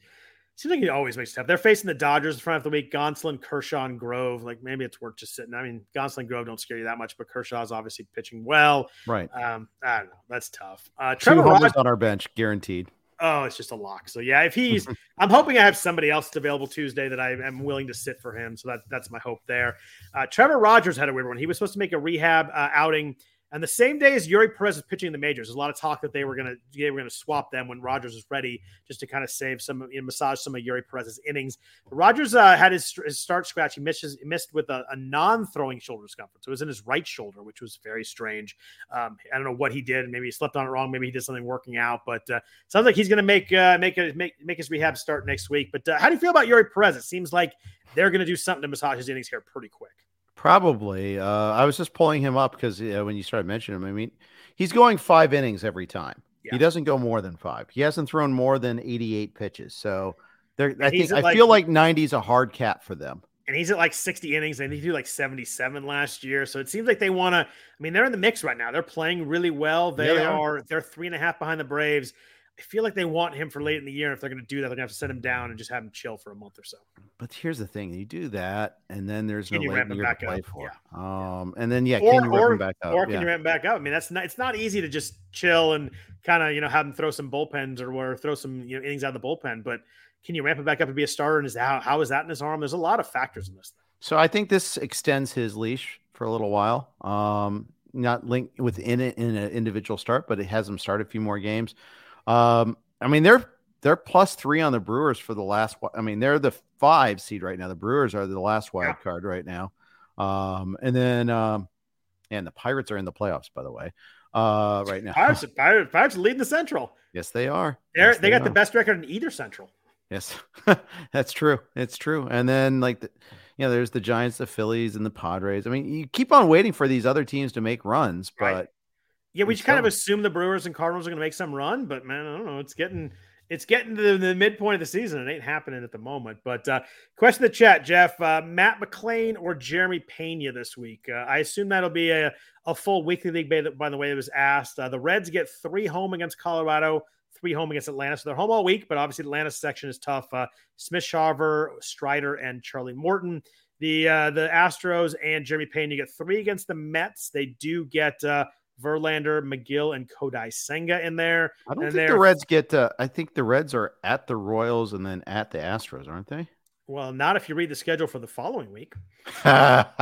Seems like he always makes it tough. They're facing the Dodgers in front of the week. Gonsolin, Kershaw, and Grove. Like maybe it's worth just sitting. I mean, Gonsolin, Grove don't scare you that much, but Kershaw's obviously pitching well. Right. Um, I don't know. That's tough. Uh, Trevor Two homers on our bench, guaranteed. Oh, it's just a lock. So yeah, if he's, I'm hoping I have somebody else available Tuesday that I am willing to sit for him. So that that's my hope there. Uh, Trevor Rogers had a weird one. He was supposed to make a rehab uh, outing and the same day as Eury Perez is pitching the majors, there's a lot of talk that they were gonna they were gonna swap them when Rogers was ready, just to kind of save some, you know, massage some of Eury Perez's innings. Rogers uh, had his, his, start scratch. He missed his, missed with a, a, non-throwing shoulder discomfort, so it was in his right shoulder, which was very strange. Um, I don't know what he did. Maybe he slept on it wrong. Maybe he did something working out. But uh, sounds like he's gonna make uh, make a, make make his rehab start next week. But uh, how do you feel about Eury Perez? It seems like they're gonna do something to massage his innings here pretty quick. Probably. Uh, I was just pulling him up because uh, when you started mentioning him, I mean, he's going five innings every time. Yeah. He doesn't go more than five. He hasn't thrown more than 88 pitches. So there, I think I like, feel like 90 is a hard cap for them. And he's at like 60 innings. and he do like 77 last year. So it seems like they want to. I mean, they're in the mix right now. They're playing really well. They yeah, are. They're three and a half behind the Braves. I feel like they want him for late in the year. If they're going to do that, they're going to have to send him down and just have him chill for a month or so. But here's the thing: you do that, and then there's can no late year to play up? for. Yeah. Um, and then yeah, or, can you ramp him back up? Or can yeah. you ramp him back up? I mean, that's not. It's not easy to just chill and kind of you know have him throw some bullpens or, or throw some you know innings out of the bullpen. But can you ramp him back up and be a starter? And is how how is that in his arm? There's a lot of factors in this. Thing. So I think this extends his leash for a little while. Um, not linked within it in an individual start, but it has him start a few more games. Um, I mean, they're they're plus three on the Brewers for the last. I mean, they're the five seed right now. The Brewers are the last wild yeah. card right now. Um, and then, um, and the Pirates are in the playoffs, by the way, uh, right now. Pirates, Pirates, Pirates are leading the Central. Yes, they are. They're, yes, they, they got are. the best record in either Central. Yes, that's true. It's true. And then, like, the, you know, there's the Giants, the Phillies, and the Padres. I mean, you keep on waiting for these other teams to make runs, but. Right. Yeah, we just kind of assume the Brewers and Cardinals are going to make some run, but man, I don't know. It's getting it's getting to the, the, midpoint of the season. It ain't happening at the moment. But uh, question in the chat, Jeff: uh, Matt McLain or Jeremy Pena this week? Uh, I assume that'll be a, a full weekly league. By the, by the way, it was asked. Uh, the Reds get three home against Colorado, three home against Atlanta, so they're home all week. But obviously, the Atlanta section is tough. Uh, Smith, Shawver, Strider, and Charlie Morton. The uh, the Astros and Jeremy Pena you get three against the Mets. They do get Verlander, Megill, and Kodai Senga in there. I don't and think the Reds get. Uh, I think the Reds are at the Royals and then at the Astros, aren't they? Well, not if you read the schedule for the following week. My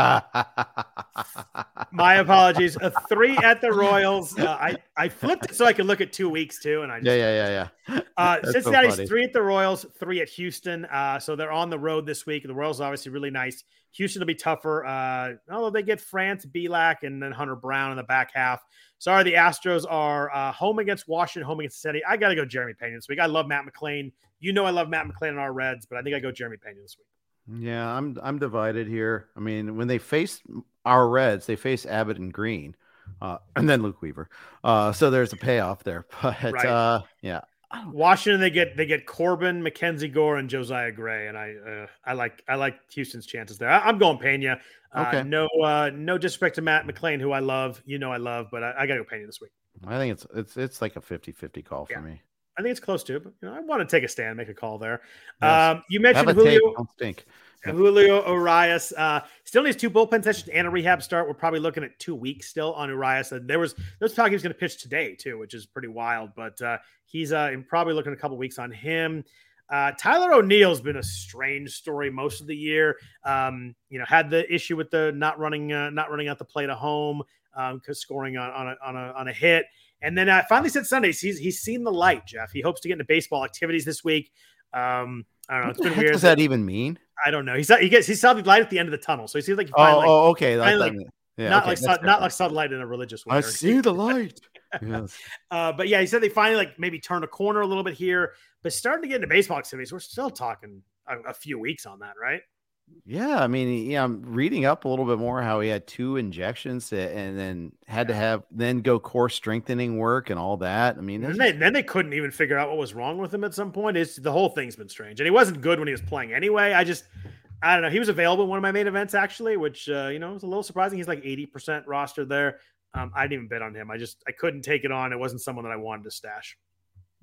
apologies. A three at the Royals. Uh, I I flipped it so I could look at two weeks too, and I just, yeah, yeah, yeah, yeah. Uh, That's so Cincinnati's three at the Royals, three at Houston. Uh, so they're on the road this week. The Royals are obviously really nice. Houston will be tougher. Uh, although they get France, Bielak, and then Hunter Brown in the back half. Sorry, the Astros are uh, home against Washington, home against Cincinnati. I got to go Jeremy Pena this week. I love Matt McLain. You know I love Matt McLain in our Reds, but I think I go Jeremy Pena this week. Yeah, I'm I'm divided here. I mean, when they face our Reds, they face Abbott and Greene, uh, and then Luke Weaver. Uh, so there's a payoff there. But Right. uh, yeah, Washington, they get they get Corbin, Mackenzie Gore, and Josiah Gray, and I uh, I like I like Houston's chances there. I, am going Pena. Uh, Okay. No uh, no disrespect to Matt McLain, who I love. You know I love, but I, I got to go Pena this week. I think it's it's it's like a 50-50 call for Yeah. me. I think it's close to, but you know I want to take a stand, make a call there. Yes. Um, you Have mentioned take, Julio. don't stink. Julio Urias uh, still needs two bullpen sessions and a rehab start. We're probably looking at two weeks still on Urias. Uh, there was there was talk he was going to pitch today too, which is pretty wild. But uh, he's uh, probably looking a couple weeks on him. Uh, Tyler O'Neill's been a strange story most of the year. Um, you know, had the issue with the not running uh, not running out the plate at home because scoring on, on a on a on a hit. And then uh, finally said Sundays he's he's seen the light. Jeff, he hopes to get into baseball activities this week. Um, I don't know. What It's the been weird. does that even mean? I don't know. He saw he gets he saw the light at the end of the tunnel, so he seems like he Oh, finally, oh, okay. Finally, that- yeah, not okay, like sun, not like sunlight in a religious way. I see the light. yes. Uh, but yeah, he said they finally like maybe turned a corner a little bit here, but starting to get into baseball activities. We're still talking a, a few weeks on that, right? Yeah, I mean, yeah, I'm reading up a little bit more how he had two injections and then had to have then go core strengthening work and all that. I mean, And they, then they couldn't even figure out what was wrong with him at some point. It's the whole thing's been strange, and he wasn't good when he was playing anyway. I just I don't know. He was available in one of my main events actually, which uh, you know was a little surprising. He's like eighty percent roster there. Um, I didn't even bet on him. I just I couldn't take it on. It wasn't someone that I wanted to stash.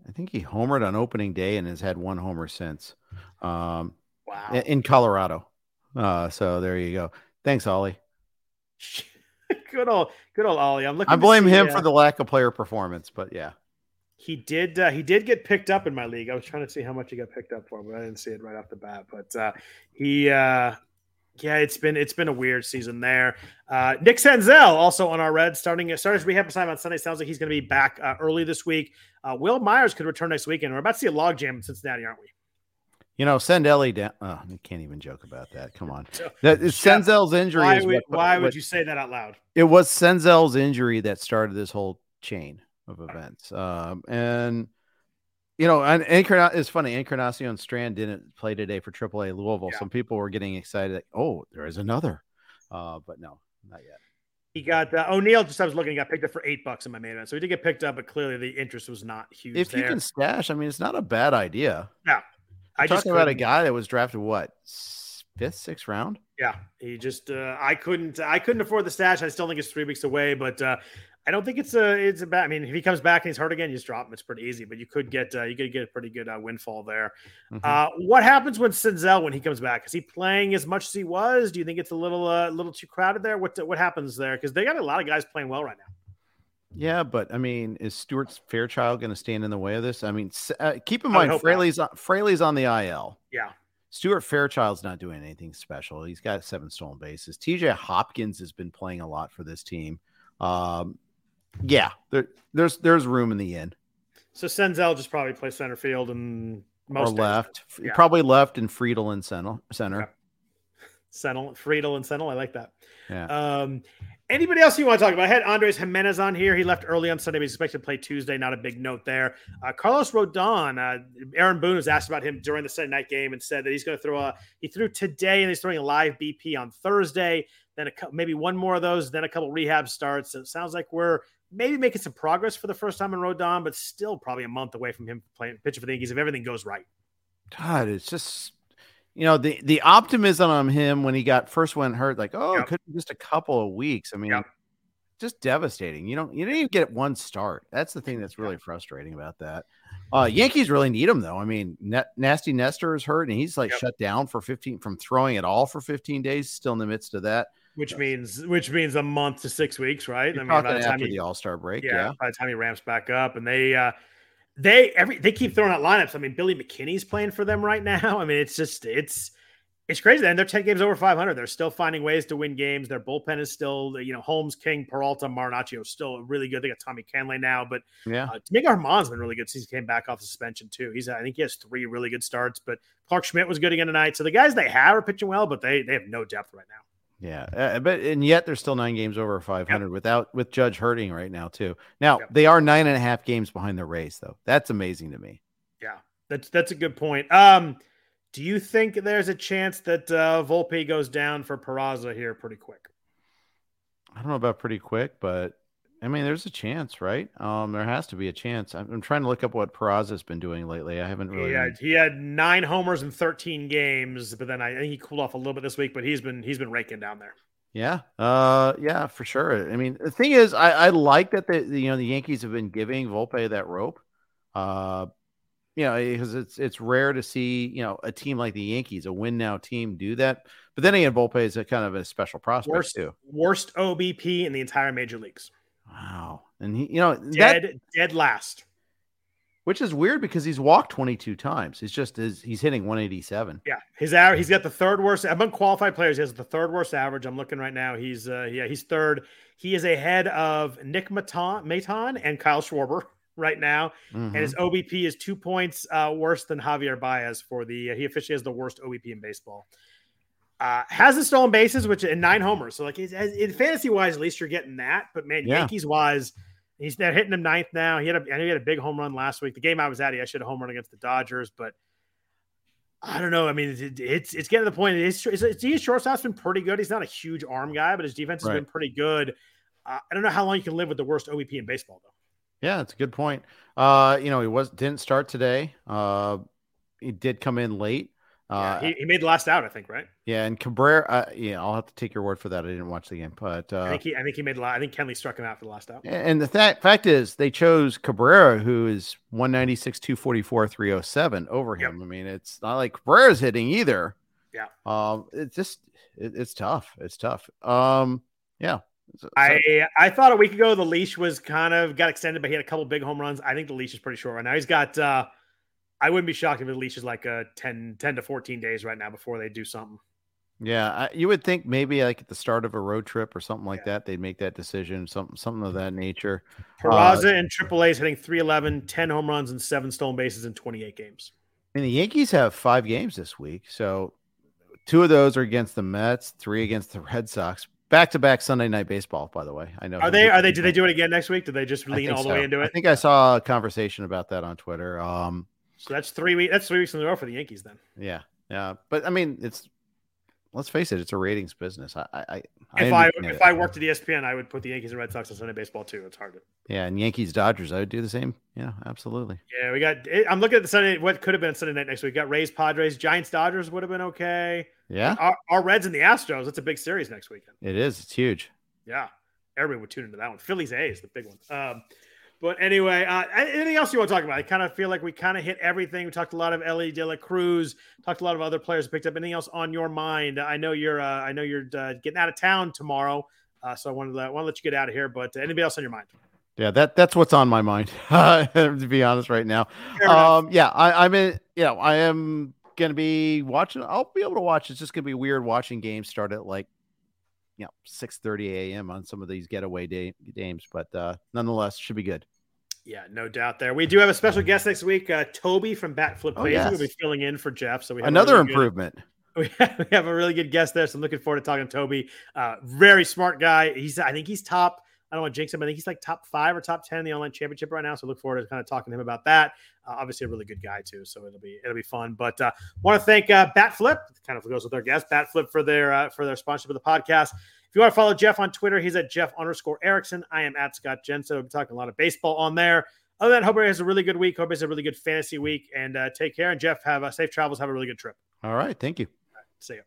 I think he homered on opening day and has had one homer since um, Wow. in Colorado. Uh, so there you go. Thanks, Oli. good old, good old Oli. I'm looking. I blame see, him uh, for the lack of player performance, but yeah. He did. Uh, he did get picked up in my league. I was trying to see how much he got picked up for, but I didn't see it right off the bat. But uh, he, uh, yeah, it's been it's been a weird season there. Uh, Nick Senzel also on our red, starting starting rehab assignment on Sunday. Sounds like he's going to be back uh, early this week. Uh, Wil Myers could return next weekend. We're about to see a logjam in Cincinnati, aren't we? You know, send Elly down. Oh, I can't even joke about that. Come on. That Jeff, Senzel's injury. Why is would what- why would you say that out loud? it was Senzel's injury that started this whole chain of events. Um, and you know, and it's funny. Encarnacion Strand didn't play today for AAA Louisville. Yeah. Some people were getting excited. Like, oh, there is another. Uh, but no, not yet. He got uh, O'Neill. Just I was looking, he got picked up for eight bucks in my main event, so he did get picked up, but clearly the interest was not huge. If you can stash, I mean, it's not a bad idea. I just Talking about a guy that was drafted what fifth, sixth round. Yeah, he just uh, I couldn't I couldn't afford the stash. I still think it's three weeks away, but uh, I don't think it's a it's a bad. I mean, if he comes back and he's hurt again, you just drop him. It's pretty easy, but you could get uh, you could get a pretty good uh, windfall there. Mhm. Uh, what happens when Senzel when he comes back? Is he playing as much as he was? Do you think it's a little uh, little too crowded there? What what happens there? Because they got a lot of guys playing well right now. Yeah, but I mean, is Stuart Fairchild going to stand in the way of this? I mean, uh, keep in mind. Fraley's on, Fraley's on the IL. Yeah, Stuart Fairchild's not doing anything special. He's got seven stolen bases. TJ Hopkins has been playing a lot for this team. Um, yeah, there, there's there's room in the end so Senzel just probably plays center field and most or left, Yeah. probably left and Friedel in center. Center. Senel, Friedel, and Senel. I like that. Yeah. Um, anybody else you want to talk about? I had Andres Gimenez on here. He left early on Sunday. But he's expected to play Tuesday. Not a big note there. Uh, Carlos Rodon. Uh, Aaron Boone was asked about him during the Sunday night game and said that he's going to throw a. He threw today and he's throwing a live BP on Thursday. Then a, maybe one more of those. Then a couple rehab starts. So it sounds like we're maybe making some progress for the first time in Rodon, but still probably a month away from him playing pitching for the Yankees if everything goes right. God, it's just you know the the optimism on him when he got first went hurt, like oh, Yep. it could be just a couple of weeks. I mean, Yep. just devastating. You don't you didn't even get one start. That's the thing that's really frustrating about that. Uh, Yankees really need him though. I mean, Net, Nasty Nestor is hurt and he's like Yep. shut down for fifteen from throwing at all for fifteen days. Still in the midst of that. Which means which means a month to six weeks, right? You're I mean, by the time after you- the All Star break, yeah, yeah. by the time he ramps back up and they uh they every they keep throwing out lineups i mean billy mckinney's playing for them right now i mean it's just it's it's crazy. And they're 10 games over 500. They're still finding ways to win games. Their bullpen is still, you know, Holmes, King, Peralta, Marinaccio still really good. They got Tommy Kahnle now, but yeah, uh, Domingo Germán's been really good since he came back off the suspension too. He's, I think he has three really good starts, but Clarke Schmidt was good again tonight. So the guys they have are pitching well, but they they have no depth right now. Yeah, uh, but and yet they're still nine games over 500 yep. without with Judge hurting right now too. Now yep. they are nine and a half games behind the Rays, though. That's amazing to me. Yeah, that's that's a good point. Um, do you think there's a chance that uh, Volpe goes down for Peraza here pretty quick? I don't know about pretty quick, but I mean, there's a chance, right? Um, there has to be a chance. I'm, I'm trying to look up what Peraza's been doing lately. I haven't really. Yeah, he had nine homers in 13 games, but then I, think he cooled off a little bit this week. But he's been he's been raking down there. Yeah, uh, yeah, for sure. I mean, the thing is, I, I like that the, the you know the Yankees have been giving Volpe that rope. Uh, you know, because it's it's rare to see you know a team like the Yankees, a win now team, do that. But then again, Volpe is a kind of a special prospect worst, too. Worst OBP in the entire major leagues. Wow. And he, you know, dead, that, dead last. Which is weird because he's walked 22 times. He's just is he's hitting 187. Yeah, his average. He's got the third worst among qualified players. He has the third worst average. I'm looking right now. He's uh, yeah, he's third. He is ahead of Nick Maton, Maton and Kyle Schwarber right now, mm-hmm. and his OBP is two points uh, worse than Javier Baez for the. Uh, he officially has the worst OBP in baseball. Uh, has the stolen bases, which in nine homers. So like in fantasy wise, at least you're getting that. But man, yeah. Yankees wise, he's they're hitting him ninth now. He had a I know he had a big home run last week. The game I was at, he actually had a home run against the Dodgers, but I don't know. I mean, it, it's it's getting to the point. His, his shortstop's been pretty good. He's not a huge arm guy, but his defense has right. been pretty good. Uh, I don't know how long you can live with the worst OBP in baseball, though. Yeah, it's a good point. Uh, you know, he was didn't start today. Uh, he did come in late. Uh, yeah, he, he, made the last out, I think, right? Yeah, and Cabrera. Uh, yeah, I'll have to take your word for that. I didn't watch the game, but uh, I think he, I think he made. I think Kenley struck him out for the last out. And the th- fact is, they chose Cabrera, who is 196, 244, 307 over him. Yep. I mean, it's not like Cabrera's hitting either. Yeah. Um, it's just it, it's tough. It's tough. Um, yeah. So, I I thought a week ago the leash was kind of got extended, but he had a couple big home runs. I think the leash is pretty short right now. He's got. uh I wouldn't be shocked if it leash is like a 10, 10 to 14 days right now before they do something. Yeah, I, you would think maybe like at the start of a road trip or something like yeah. that, they'd make that decision, something something of that nature. Peraza uh, and AAA is hitting 311, 10 home runs and seven stolen bases in 28 games. And the Yankees have five games this week. So two of those are against the Mets, three against the Red Sox. Back to back Sunday night baseball, by the way. I know. Are they? Are they? Do they do it again next week? Do they just lean all the so. way into it? I think I saw a conversation about that on Twitter. Um, so that's three weeks. That's three weeks in a row for the Yankees. Then. Yeah, yeah, but I mean, it's let's face it, it's a ratings business. I, I, I if I if it. I worked at ESPN, I would put the Yankees and Red Sox on Sunday baseball too. It's hard to. Yeah, and Yankees Dodgers, I would do the same. Yeah, absolutely. Yeah, we got. I'm looking at the Sunday. What could have been Sunday night next week? We got Rays, Padres, Giants, Dodgers would have been okay. Yeah. Our, our Reds and the Astros. That's a big series next weekend. It is. It's huge. Yeah, everybody would tune into that one. Phillies A's, the big one. Um, but anyway, uh, anything else you want to talk about? I kind of feel like we kind of hit everything. We talked a lot of Elly De La Cruz, talked a lot of other players picked up. Anything else on your mind? I know you're, uh, I know you're uh, getting out of town tomorrow, uh, so I wanted to, let, want to let you get out of here. But anybody else on your mind? Yeah, that that's what's on my mind. to be honest, right now. Um, yeah, I, I'm in. You know, I am gonna be watching. I'll be able to watch. It's just gonna be weird watching games start at like you know 6 30 a.m on some of these getaway day, games but uh nonetheless should be good yeah, no doubt there. We do have a special guest next week. Uh, Toby from Batflip oh, yes. will be filling in for Jeff. So we have another really improvement. Good, we, have, we have a really good guest there. So I'm looking forward to talking to Toby. Uh, very smart guy. He's I think he's top. I don't want to jinx him. I think he's like top five or top ten in the online championship right now. So look forward to kind of talking to him about that. Uh, obviously, a really good guy too. So it'll be it'll be fun. But uh, want to thank uh, Batflip. Kind of goes with our guest Batflip for their uh, for their sponsorship of the podcast. If you want to follow Jeff on Twitter, he's at Jeff underscore Erickson. I am at Scott Jenstad. We'll be talking a lot of baseball on there other than that, hope everybody has a really good week. Hope it's a really good fantasy week. And uh, take care. And Jeff, have a safe travels. Have a really good trip. All right. Thank you. Right, see you.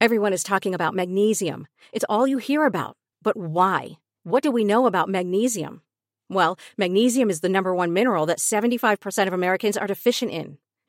Everyone is talking about magnesium. It's all you hear about. But why? What do we know about magnesium? Well, magnesium is the number one mineral that 75% of Americans are deficient in.